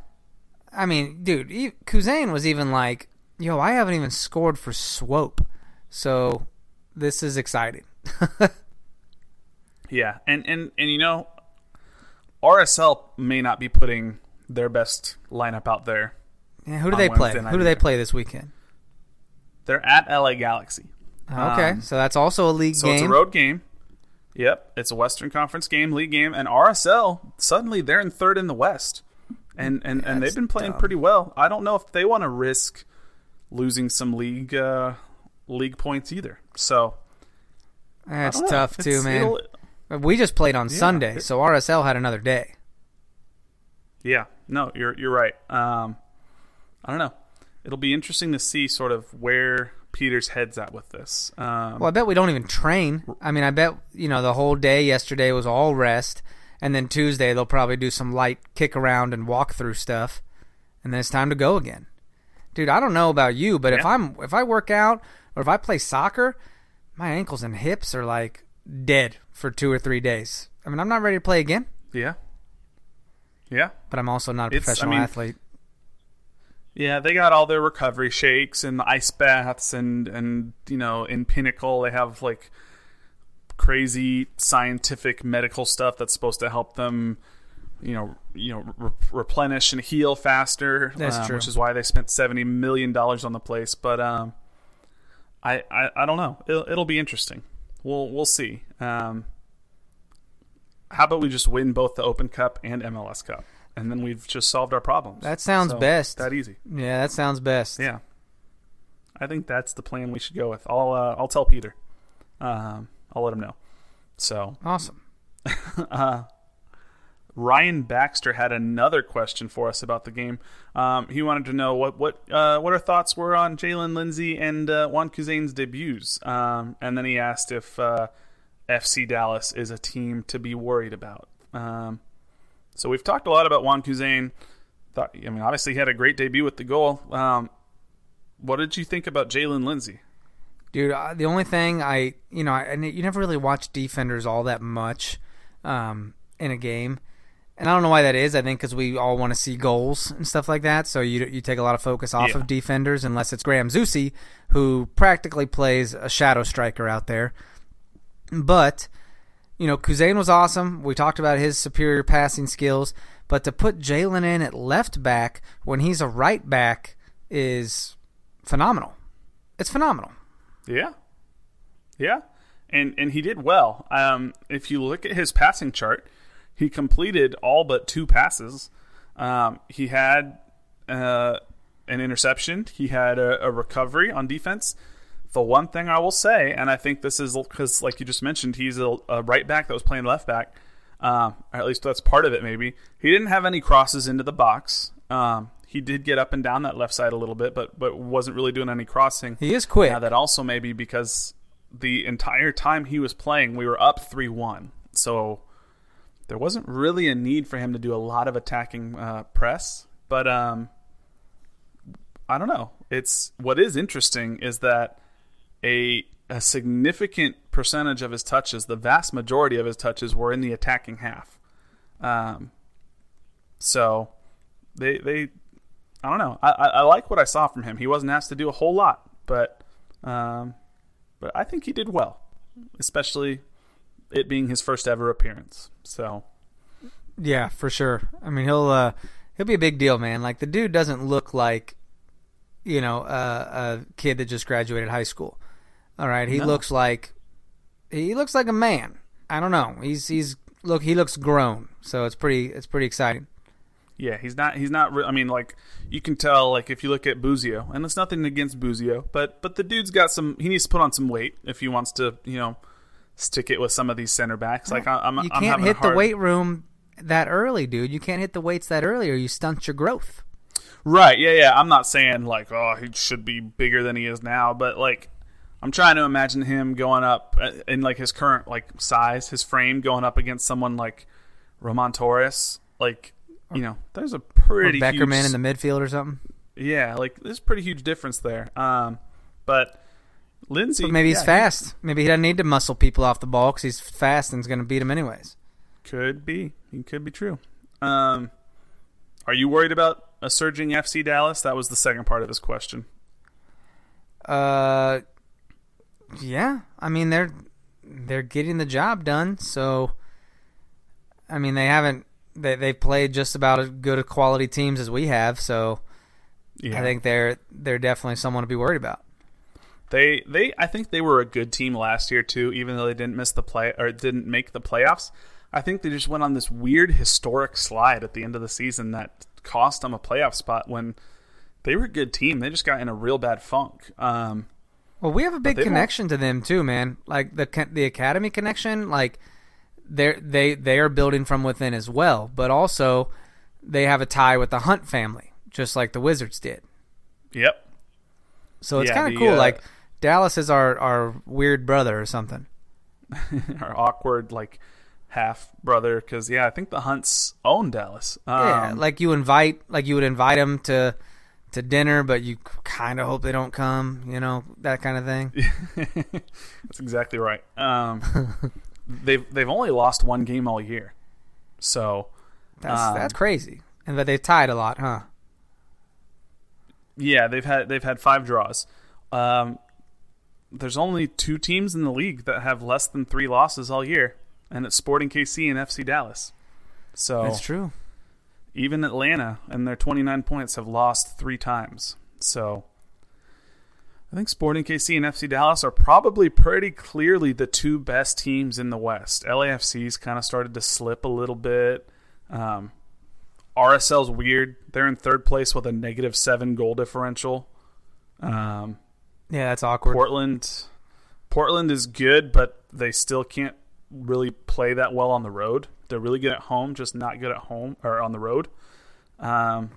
I mean, dude, Kuzain was even like, "Yo, I haven't even scored for Swope." So this is exciting. Yeah. And and and you know, RSL may not be putting their best lineup out there. Yeah, who do they play? Who do they play this weekend? They're at LA Galaxy. Okay, Um, so that's also a league game. So game. it's a road game. Yep, it's a Western Conference game, league game, and RSL suddenly they're in third in the West, and and, and they've been playing dumb. pretty well. I don't know if they want to risk losing some league uh, league points either. So That's tough too, man. We just played on Yeah, Sunday, it- so RSL had another day. Yeah, no, you're you're right. Um, I don't know. It'll be interesting to see sort of where Peter's head's at with this. Um, Well, I bet we don't even train. I mean, I bet you know the whole day yesterday was all rest, and then Tuesday they'll probably do some light kick around and walk through stuff, and then it's time to go again. Dude, I don't know about you, but if I'm if I work out or if I play soccer, my ankles and hips are like dead for two or three days. I mean, I'm not ready to play again, yeah, yeah. but I'm also not a It's- I professional mean- athlete. Yeah, they got all their recovery shakes and ice baths and and you know in Pinnacle they have like crazy scientific medical stuff that's supposed to help them you know you know re- replenish and heal faster. That's um, true. Which is why they spent seventy million dollars on the place. But um, I, I I don't know. It'll it'll be interesting. We'll we'll see. Um, how about we just win both the Open Cup and MLS Cup, and then we've just solved our problems. That sounds So, best. That easy. Yeah, that sounds best. Yeah, I think that's the plan we should go with. I'll uh, I'll tell Peter. Um, I'll let him know. So Awesome. Ryan Baxter had another question for us about the game. Um, he wanted to know what what uh, what our thoughts were on Jaylin Lindsey and uh, Wan Kuzain's debuts, um, and then he asked if uh, FC Dallas is a team to be worried about. Um, so we've talked a lot about Wan Kuzain. Thought, I mean, obviously he had a great debut with the goal. Um, what did you think about Jaylin Lindsey? Dude, uh, the only thing I, you know, I, you never really watch defenders all that much um, in a game, and I don't know why that is. I think because we all want to see goals and stuff like that, so you you take a lot of focus off Yeah. of defenders, unless it's Graham Zusi, who practically plays a shadow striker out there. But you know, Kuzain was awesome. We talked about his superior passing skills, but to put Jaylin in at left back when he's a right back is phenomenal. It's phenomenal. Yeah, yeah, and and he did well. Um, if you look at his passing chart, he completed all but two passes. Um, he had uh, an interception. He had a, a recovery on defense. The one thing I will say, and I think this is because, like you just mentioned, he's a, a right back that was playing left back. Um, or at least that's part of it. Maybe he didn't have any crosses into the box. Um, he did get up and down that left side a little bit, but but wasn't really doing any crossing. He is quick. Now that also may be because the entire time he was playing, we were up three one, so there wasn't really a need for him to do a lot of attacking uh, press. But um, I don't know. It's what is interesting is that a a significant percentage of his touches, the vast majority of his touches, were in the attacking half. Um, so they they I don't know. I, I, like what I saw from him. He wasn't asked to do a whole lot, but um, but I think he did well, especially it being his first ever appearance. So Yeah, for sure. I mean, he'll uh, he'll be a big deal, man. Like the dude doesn't look like, you know, a kid that just graduated high school. All right, he No. looks like he looks like a man. I don't know. He's he's look he looks grown, so it's pretty it's pretty exciting. Yeah, he's not. He's not. Re- I mean, like you can tell, like if you look at Busio, and it's nothing against Busio, but but the dude's got some. He needs to put on some weight if he wants to, you know, stick it with some of these center backs. Like I, I'm, you I'm can't hit the hard- weight room that early, dude. You can't hit the weights that early, or you stunt your growth. Right. Yeah. Yeah. I'm not saying like, oh, he should be bigger than he is now, but like, I'm trying to imagine him going up uh, in like his current like size, his frame going up against someone like Roman Torres. Like, you know, there's a Or pretty Beckerman huge, in the midfield or something. yeah, like there's a pretty huge difference there. Um, but Lindsey, But maybe he's yeah, fast. Maybe he doesn't need to muscle people off the ball because he's fast and is going to beat them anyways. Could be. He could be true. Um, are you worried about a surging FC Dallas? That was the second part of his question. Uh, yeah. I mean they're they're getting the job done. So, I mean they haven't they they've played just about as good a quality teams as we have. So Yeah. I think they're they're definitely someone to be worried about. They they I think they were a good team last year too, even though they didn't miss the play or didn't make the playoffs. I think they just went on this weird historic slide at the end of the season that cost them a playoff spot when they were a good team. They just got in a real bad funk. Um, Well, we have a big they won't- connection to them too, man. Like the the academy connection, like they they they are building from within as well, but also they have a tie with the Hunt family, just like the Wizards did. yep. So it's Yeah, kind of cool. uh, like Dallas is our our weird brother or something. Our awkward like half brother because yeah, I think the Hunts own Dallas. Um, yeah, like you invite like you would invite them to to dinner, but you kind of hope they don't come. You know that kind of thing. That's exactly right. Um, they've they've only lost one game all year, so That's Um, that's crazy. And but they've tied a lot, huh? Yeah, they've had they've had five draws. Um, there's only two teams in the league that have less than three losses all year, and it's Sporting KC and FC Dallas. So That's true. Even Atlanta and their 29 points have lost three times. So I think Sporting KC and FC Dallas are probably pretty clearly the two best teams in the West. LAFC's kind of started to slip a little bit. Um, RSL's weird. They're in third place with a negative seven goal differential. Um, Yeah, that's awkward. Portland, Portland is good, but they still can't really play that well on the road. They're really good at home, just not good at home or on the road. Um,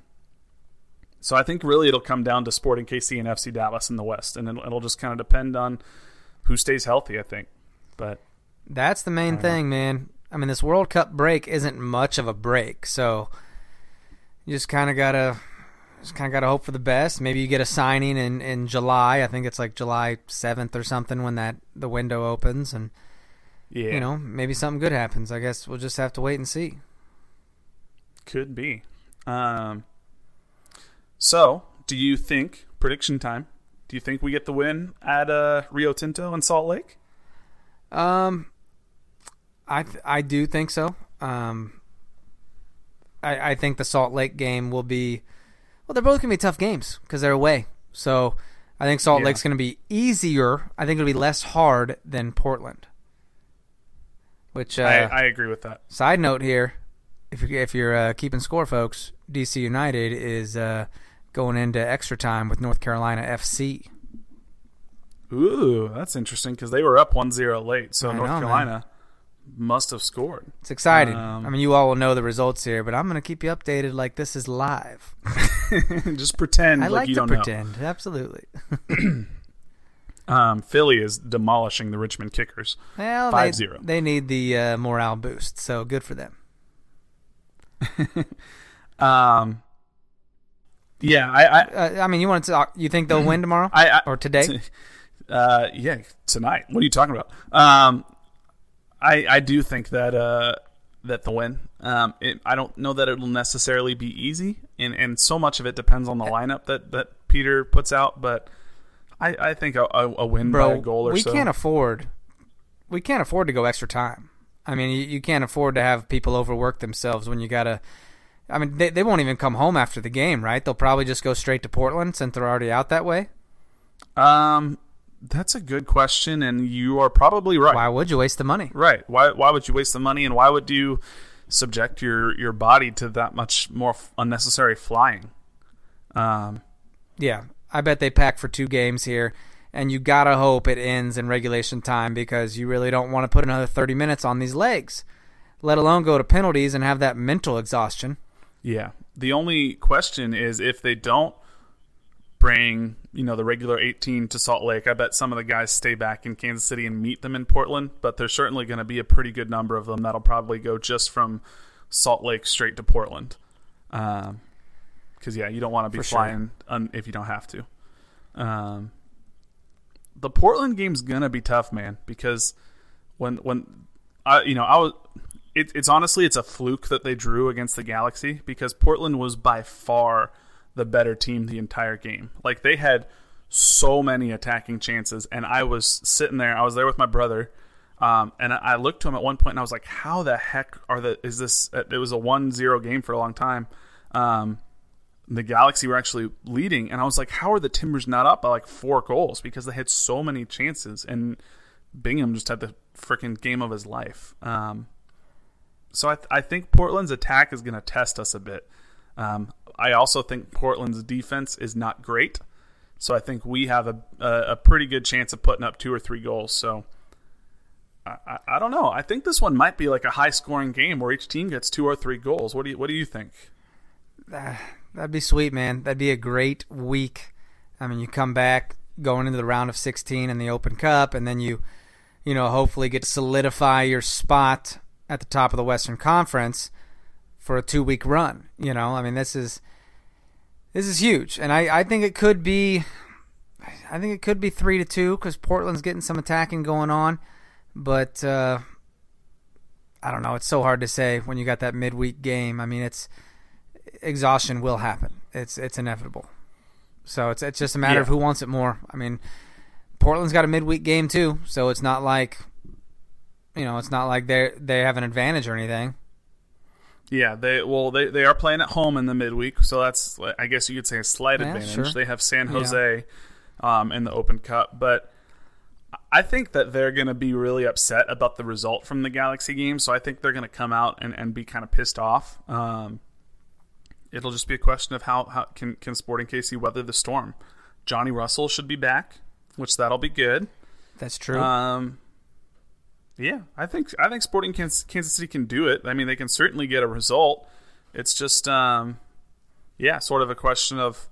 so I think really it'll come down to Sporting KC and FC Dallas in the West, and it'll, it'll just kind of depend on who stays healthy. I think, but That's the main thing, man. I mean, this World Cup break isn't much of a break, so you just kind of gotta, just kind of gotta hope for the best. Maybe you get a signing in in July. I think it's like July seventh or something when that the window opens, and yeah, you know maybe something good happens. I guess we'll just have to wait and see. could be. Um, so, do you think prediction time? Do you think we get the win at uh, Rio Tinto and Salt Lake? Um, I th- I do think so. Um, I I think the Salt Lake game will be, well, they're both gonna be tough games because they're away. So I think Salt Yeah. Lake's gonna be easier. I think it'll be less hard than Portland. Which uh, I, I agree with that. side note here, if you're if you're uh, keeping score, folks, DC United is uh, going into extra time with North Carolina FC. Ooh, that's interesting because they were up 1-0 late. So I North know, man. Carolina must have scored. It's exciting. Um, I mean, you all will know the results here, but I'm going to keep you updated like this is live. Just pretend I like, like you to don't pretend. Absolutely. Um, Philly is demolishing the Richmond Kickers. Well, they, 5-0. they need the uh, morale boost, so good for them. Um, yeah, I, I, Uh, I mean, you want to talk? You think they'll win tomorrow I, I or today? Uh, yeah, tonight. What are you talking about? Um, I I do think that uh that the win. Um, it, I don't know that it'll necessarily be easy, and and so much of it depends on the lineup that that Peter puts out. But I I think a, a, win by a goal or we so. can't afford. We can't afford to go extra time. I mean, you, you can't afford to have people overwork themselves when you gotta. I mean, they they won't even come home after the game, right? They'll probably just go straight to Portland since they're already out that way. Um, that's a good question, and you are probably right. Why would you waste the money? Right. Why why would you waste the money and why would you subject your your body to that much more f- unnecessary flying? Um Yeah, I bet they pack for two games here, and you gotta hope it ends in regulation time because you really don't want to put another 30 minutes on these legs, let alone go to penalties and have that mental exhaustion. yeah. The only question is if they don't bring, you know, the regular 18 to Salt Lake, I bet some of the guys stay back in Kansas City and meet them in Portland, but there's certainly going to be a pretty good number of them that'll probably go just from Salt Lake straight to Portland. Um cuz yeah, you don't want to be For sure. flying un- if you don't have to. Um the Portland game's gonna be tough, man, because when when I you know I was it, it's honestly it's a fluke that they drew against the Galaxy because Portland was by far the better team the entire game. Like they had so many attacking chances, and I was sitting there. I was there with my brother, um, and I looked to him at one point, and I was like, "How the heck are the? Is this? It was a 1-0 game for a long time." Um, the Galaxy were actually leading, and I was like, "How are the Timbers not up by like four goals?" Because they had so many chances, and Bingham just had the freaking game of his life. Um, so I, th- I think Portland's attack is going to test us a bit. Um, I also think Portland's defense is not great, so I think we have a, a, a pretty good chance of putting up two or three goals. So I, I, I don't know. I think this one might be like a high scoring game where each team gets two or three goals. What do you What do you think? That'd be sweet, man. That'd be a great week. I mean, you come back going into the round of 16 in the Open Cup, and then you, you know, hopefully get to solidify your spot at the top of the Western Conference for a two week run. You know, I mean, this is this is huge, and I, I think it could be, I think it could be three to two because Portland's getting some attacking going on, but uh, I don't know. It's so hard to say when you got that midweek game. I mean, it's exhaustion will happen. It's it's inevitable. So it's it's just a matter Yeah. of who wants it more. I mean, Portland's got a midweek game too, so it's not like you know, it's not like they they have an advantage or anything. Yeah, they well they, they are playing at home in the midweek, so that's I guess you could say a slight Yeah, advantage. sure. They have San Yeah. Jose um, in the Open Cup, but I think that they're going to be really upset about the result from the Galaxy game. So I think they're going to come out and, and be kind of pissed off. Um, it'll just be a question of how, how can can Sporting KC weather the storm. Johnny Russell should be back, which that'll be good. That's true. Um, yeah, I think I think Sporting Kansas, Kansas City can do it. I mean, they can certainly get a result. It's just, um, yeah, sort of a question of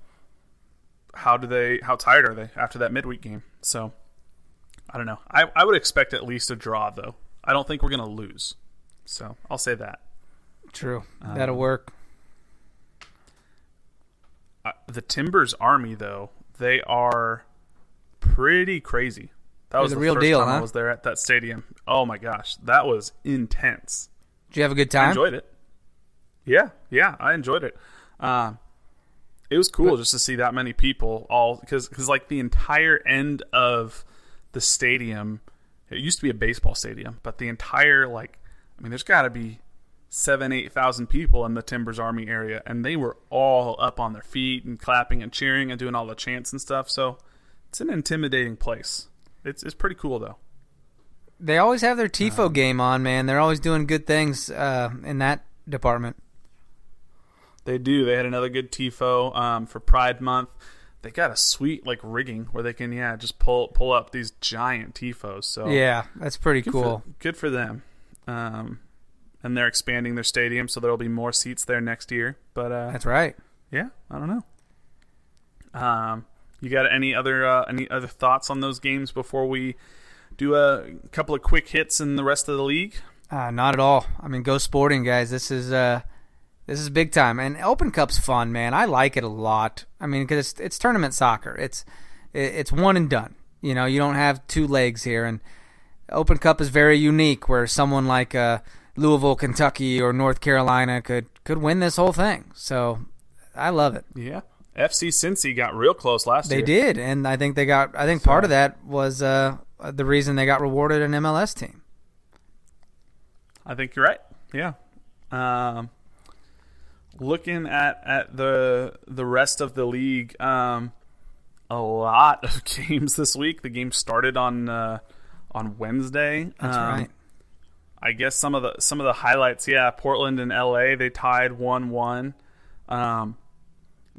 how do they, how tired are they after that midweek game? So, I don't know. I I would expect at least a draw though. I don't think we're gonna lose. So I'll say that. true. um, That'll work. Uh, the Timbers Army though, they are pretty crazy. That They're was the real first deal, time I was there at that stadium. Oh my gosh, that was intense. Did you have a good I time? enjoyed it. Yeah, yeah, I enjoyed it. Um, it was cool just to see that many people all because because like the entire end of the stadium, it used to be a baseball stadium, but the entire like, I mean, there's got to be seven eight thousand people in the Timbers Army area, and they were all up on their feet and clapping and cheering and doing all the chants and stuff. So it's an intimidating place. It's it's pretty cool though. They always have their tifo Um, game on, man. They're always doing good things uh, in that department. They do. They had another good tifo um, for Pride Month. They got a sweet like rigging where they can yeah just pull pull up these giant tifos. So Yeah, that's pretty good cool. For, good for them. Um, and they're expanding their stadium, so there'll be more seats there next year. But uh, That's right. yeah, I don't know. Um, you got any other uh, any other thoughts on those games before we do a couple of quick hits in the rest of the league? Uh, not at all. I mean, go sporting, guys. This is uh, this is big time, and Open Cup's fun, man. I like it a lot. I mean, because it's, it's tournament soccer. It's it's one and done. You know, you don't have two legs here, and Open Cup is very unique, where someone like uh, Louisville, Kentucky, or North Carolina could could win this whole thing. So I love it. Yeah, FC Cincy got real close last They year. They did, and I think they got. I think part of that was uh, the reason they got rewarded an MLS team. I think you're right. Yeah. Um, looking at, at the the rest of the league, um, a lot of games this week. The game started on uh, on Wednesday. That's Um, right. I guess some of the some of the highlights. Yeah, Portland and LA they tied one one. Um,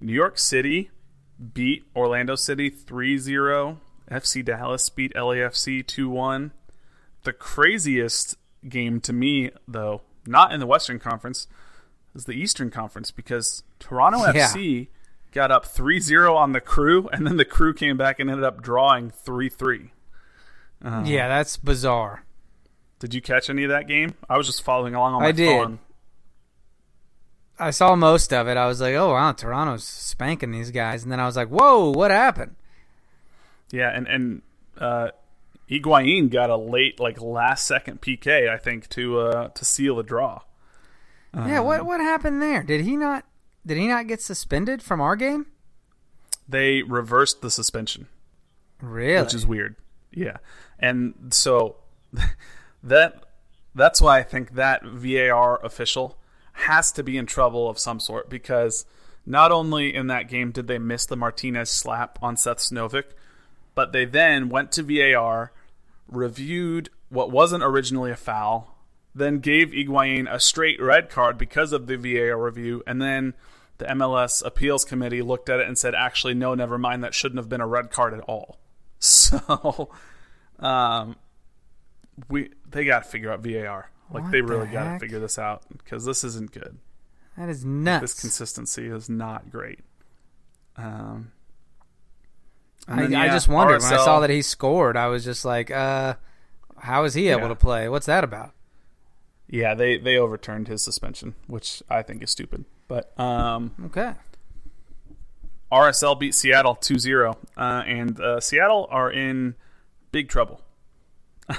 New York City beat Orlando City 3-0. FC Dallas beat LAFC 2-1. The craziest game to me though, not in the Western Conference, is the Eastern Conference because Toronto Yeah. FC got up 3-0 on the crew and then the crew came back and ended up drawing 3-3. yeah, that's bizarre. Did you catch any of that game? I was just following along on my I did. phone. I saw most of it. I was like, "Oh wow, Toronto's spanking these guys," and then I was like, "Whoa, what happened?" Yeah, and and uh, Higuain got a late, like last second PK, I think, to uh, to seal the draw. yeah, what what happened there? Did he not? Did he not get suspended from our game? They reversed the suspension, Really? which is weird. Yeah, and so that that's why I think that VAR official has to be in trouble of some sort because not only in that game did they miss the Martinez slap on Seth Sinovic, but they then went to VAR, reviewed what wasn't originally a foul, then gave Higuain a straight red card because of the VAR review, and then the MLS appeals committee looked at it and said, actually, no, never mind, that shouldn't have been a red card at all. So, um, we they got to figure out VAR. Like What they the really got to figure this out because this isn't good. that is nuts. This consistency is not great. Um, I, then, I yeah, just wondered when I saw that he scored. I was just like, "Uh, how is he able Yeah. to play? What's that about?" Yeah, they they overturned his suspension, which I think is stupid. But um, Okay. RSL beat Seattle 2-0, uh, and uh, Seattle are in big trouble.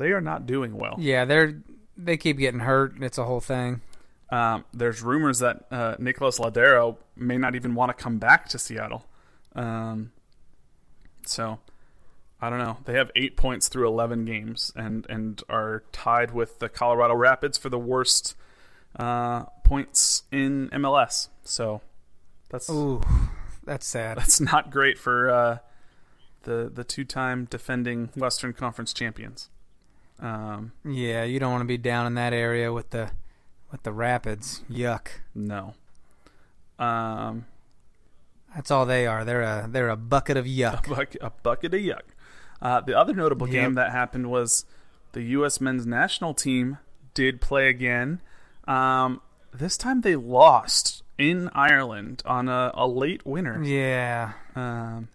they are not doing well. Yeah, they're they keep getting hurt. It's a whole thing. Um, there's rumors that uh, Nicolas Lodeiro may not even want to come back to Seattle. Um, so I don't know. They have eight points through 11 games and, and are tied with the Colorado Rapids for the worst uh, points in MLS. So that's Ooh, that's sad. that's not great for uh, the the two time defending Western Conference champions. Um, Yeah, you don't want to be down in that area with the with the rapids. Yuck. no. Um, That's all they are. They're a they're a bucket of yuck. buck, a bucket of yuck. Uh, the other notable Yep. game that happened was the U.S. men's national team did play again. Um, this time they lost in Ireland on a, a late winner. Yeah. Um,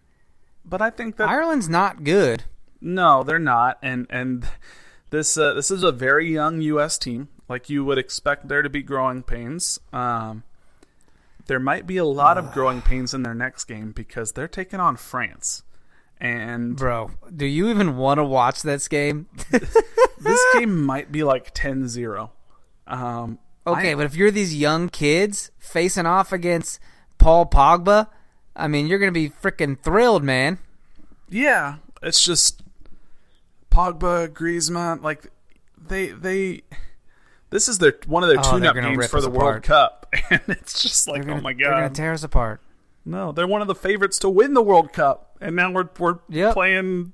but I think that Ireland's not good. no, they're not, and and this uh, this is a very young U.S. team. Like you would expect there to be growing pains. Um, there might be a lot of growing pains in their next game because they're taking on France, and Bro, do you even want to watch this game? this game might be like 10-0. Um, Okay, I- but if you're these young kids facing off against Paul Pogba, I mean, you're going to be freaking thrilled, man. yeah, it's just Pogba, Griezmann, like they they. This is their one of their Oh, tune-up games for the apart. World Cup, and it's just like, gonna, oh my god, They're gonna tear us apart. no, they're one of the favorites to win the World Cup, and now we're we're Yep. playing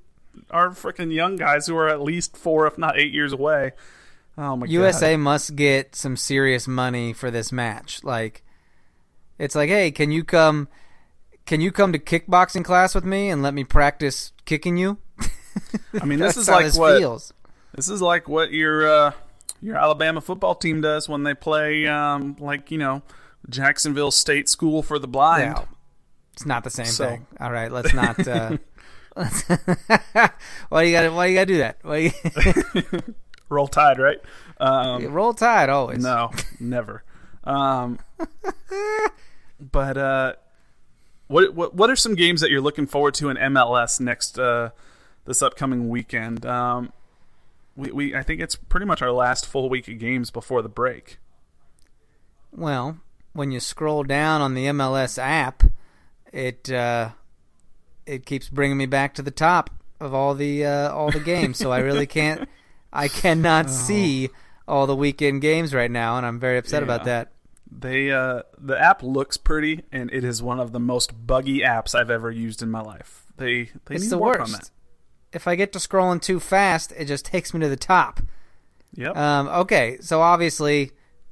our freaking young guys who are at least four, if not eight years away. Oh my USA god, USA must get some serious money for this match. Like, it's like, hey, can you come? Can you come to kickboxing class with me and let me practice kicking you? I mean, this is like this what feels. This is like what your uh, your Alabama football team does when they play, um, like you know, Jacksonville State School for the Blind. Yeah. It's not the same So- thing. All right, let's not. Uh, let's why you got Why you got to do that? Why you, Roll Tide, right? Um, roll tide always. No, never. Um, but uh, what what what are some games that you're looking forward to in MLS next uh, this upcoming weekend? Um, we, we I think it's pretty much our last full week of games before the break. Well, when you scroll down on the MLS app, it uh, it keeps bringing me back to the top of all the uh, all the games. so I really can't, I cannot see all the weekend games right now, and I'm very upset about that. They uh, the app looks pretty, and it is one of the most buggy apps I've ever used in my life. They they It's need the to work worst. on that. If I get to scrolling too fast, it just takes me to the top. Yep. Um, okay, so obviously,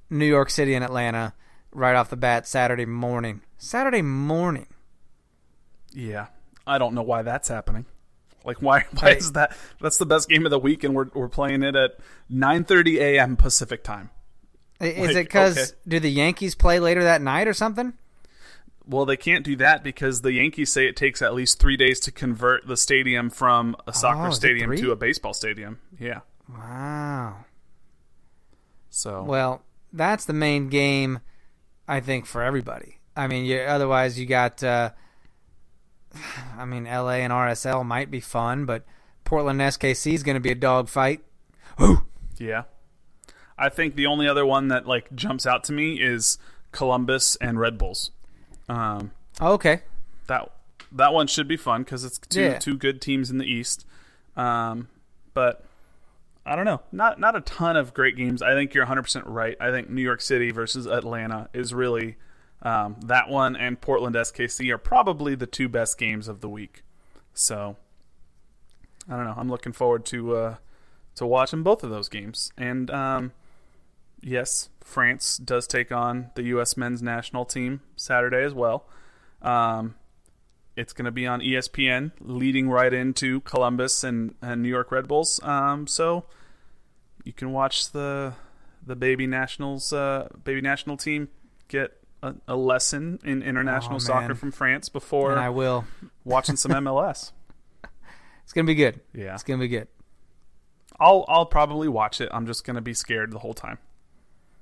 New York City and Atlanta right off the bat Saturday morning. Saturday morning. Yeah, I don't know why that's happening. Like, why? Why is that? That's the best game of the week, and we're we're playing it at 9:30 a.m. Pacific time. Is Like, it because okay. do the Yankees play later that night or something? Well, they can't do that because the Yankees say it takes at least three days to convert the stadium from a soccer Oh, stadium to a baseball stadium. Yeah. Wow. So Well, that's the main game, I think, for everybody. I mean, you, otherwise you got, uh, I mean, LA and RSL might be fun, but Portland SKC is going to be a dogfight. yeah, I think the only other one that like jumps out to me is Columbus and Red Bulls. Um, Okay. that that one should be fun because it's two Yeah. two good teams in the East. Um, but I don't know, not not a ton of great games. I think you're 100 percent right. I think New York City versus Atlanta is really um, that one, and Portland SKC are probably the two best games of the week. So I don't know. I'm looking forward to uh, to watching both of those games. And um, yes, France does take on the U.S. men's national team Saturday as well. Um, it's going to be on ESPN, leading right into Columbus and, and New York Red Bulls. Um, so you can watch the the baby nationals, uh, baby national team get a, a lesson in international Oh, soccer from France before And I will. watching some MLS. It's going to be good. Yeah, It's going to be good. I'll I'll probably watch it. I'm just going to be scared the whole time.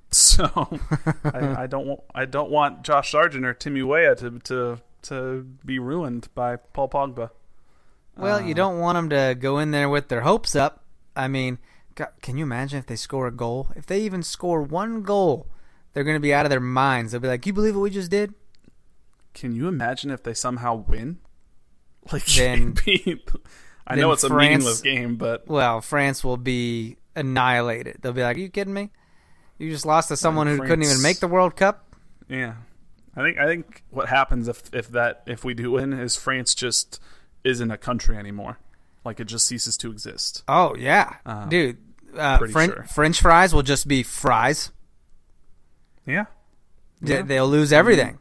So I, I don't want I don't want Josh Sargent or Timmy Weah to to to be ruined by Paul Pogba. Well, Uh. you don't want them to go in there with their hopes up. I mean, God, can you imagine if they score a goal? If they even score one goal, they're going to be out of their minds. They'll be like, "You believe what we just did?" Can you imagine if they somehow win? Like Then- I know it's a France- meaningless game, but Well, France will be annihilated. They'll be like, "Are you kidding me? You just lost to someone who couldn't even make the World Cup." yeah, I think I think what happens if if that if we do win is France just isn't a country anymore. Like it just ceases to exist. Oh yeah, Uh, dude. Uh, pretty Fren- sure. French fries will just be fries. Yeah, They- Yeah. They'll lose everything.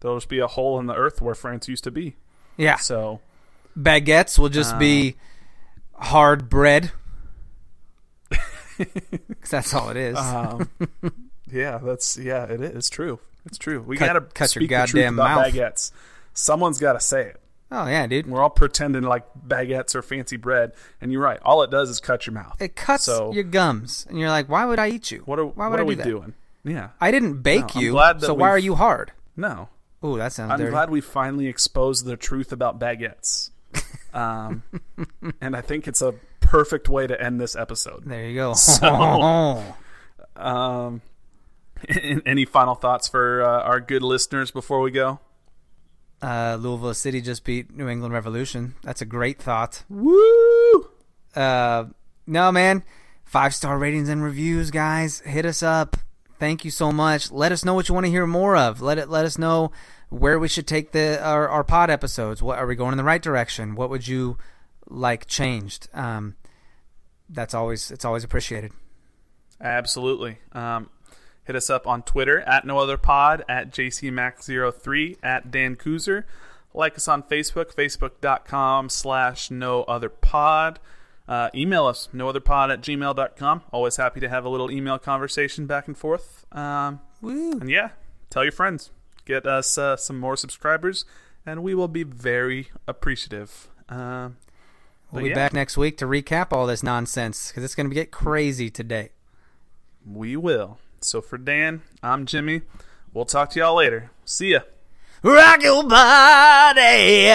there'll just be a hole in the earth where France used to be. Yeah, So baguettes will just Uh. be hard bread. 'Cause that's all it is. Um, yeah, that's yeah, it is. It's true. It's true. We Cut- gotta cut your speak the truth goddamn about mouth. baguettes. Someone's got to say it. oh yeah, dude. We're all pretending like baguettes are fancy bread, and you're right. All it does is cut your mouth. It cuts So- your gums, and you're like, "Why would I eat you? What are Why would what I do we that? doing? Yeah, I didn't bake No, you, so why are you hard? no. Oh, that sounds good. I'm dirty. glad we finally exposed the truth about baguettes, um, and I think it's a perfect way to end this episode. There you go. So- Um, any final thoughts for uh, our good listeners before we go? uh, Louisville City just beat New England Revolution. That's a great thought. Woo! Uh, no, man. Five star ratings and reviews, guys. Hit us up. Thank you so much. Let us know what you want to hear more of. Let it. Let us know where we should take the our, our pod episodes. What are we going in the right direction? What would you like changed? Um, that's always it's always appreciated. Absolutely. Um, hit us up on Twitter at no other pod at jcmax03 at Dan Kuzer. Like us on Facebook, facebook.com slash no other pod. Uh, email us, no other pod at gmail.com. Always happy to have a little email conversation back and forth. Um, Woo. and yeah, tell your friends. Get us uh, some more subscribers, and we will be very appreciative. Um, We'll be yeah, back next week to recap all this nonsense because it's going to get crazy today. We will. So for Dan, I'm Jimmy. We'll talk to y'all later. See ya. Rock your body.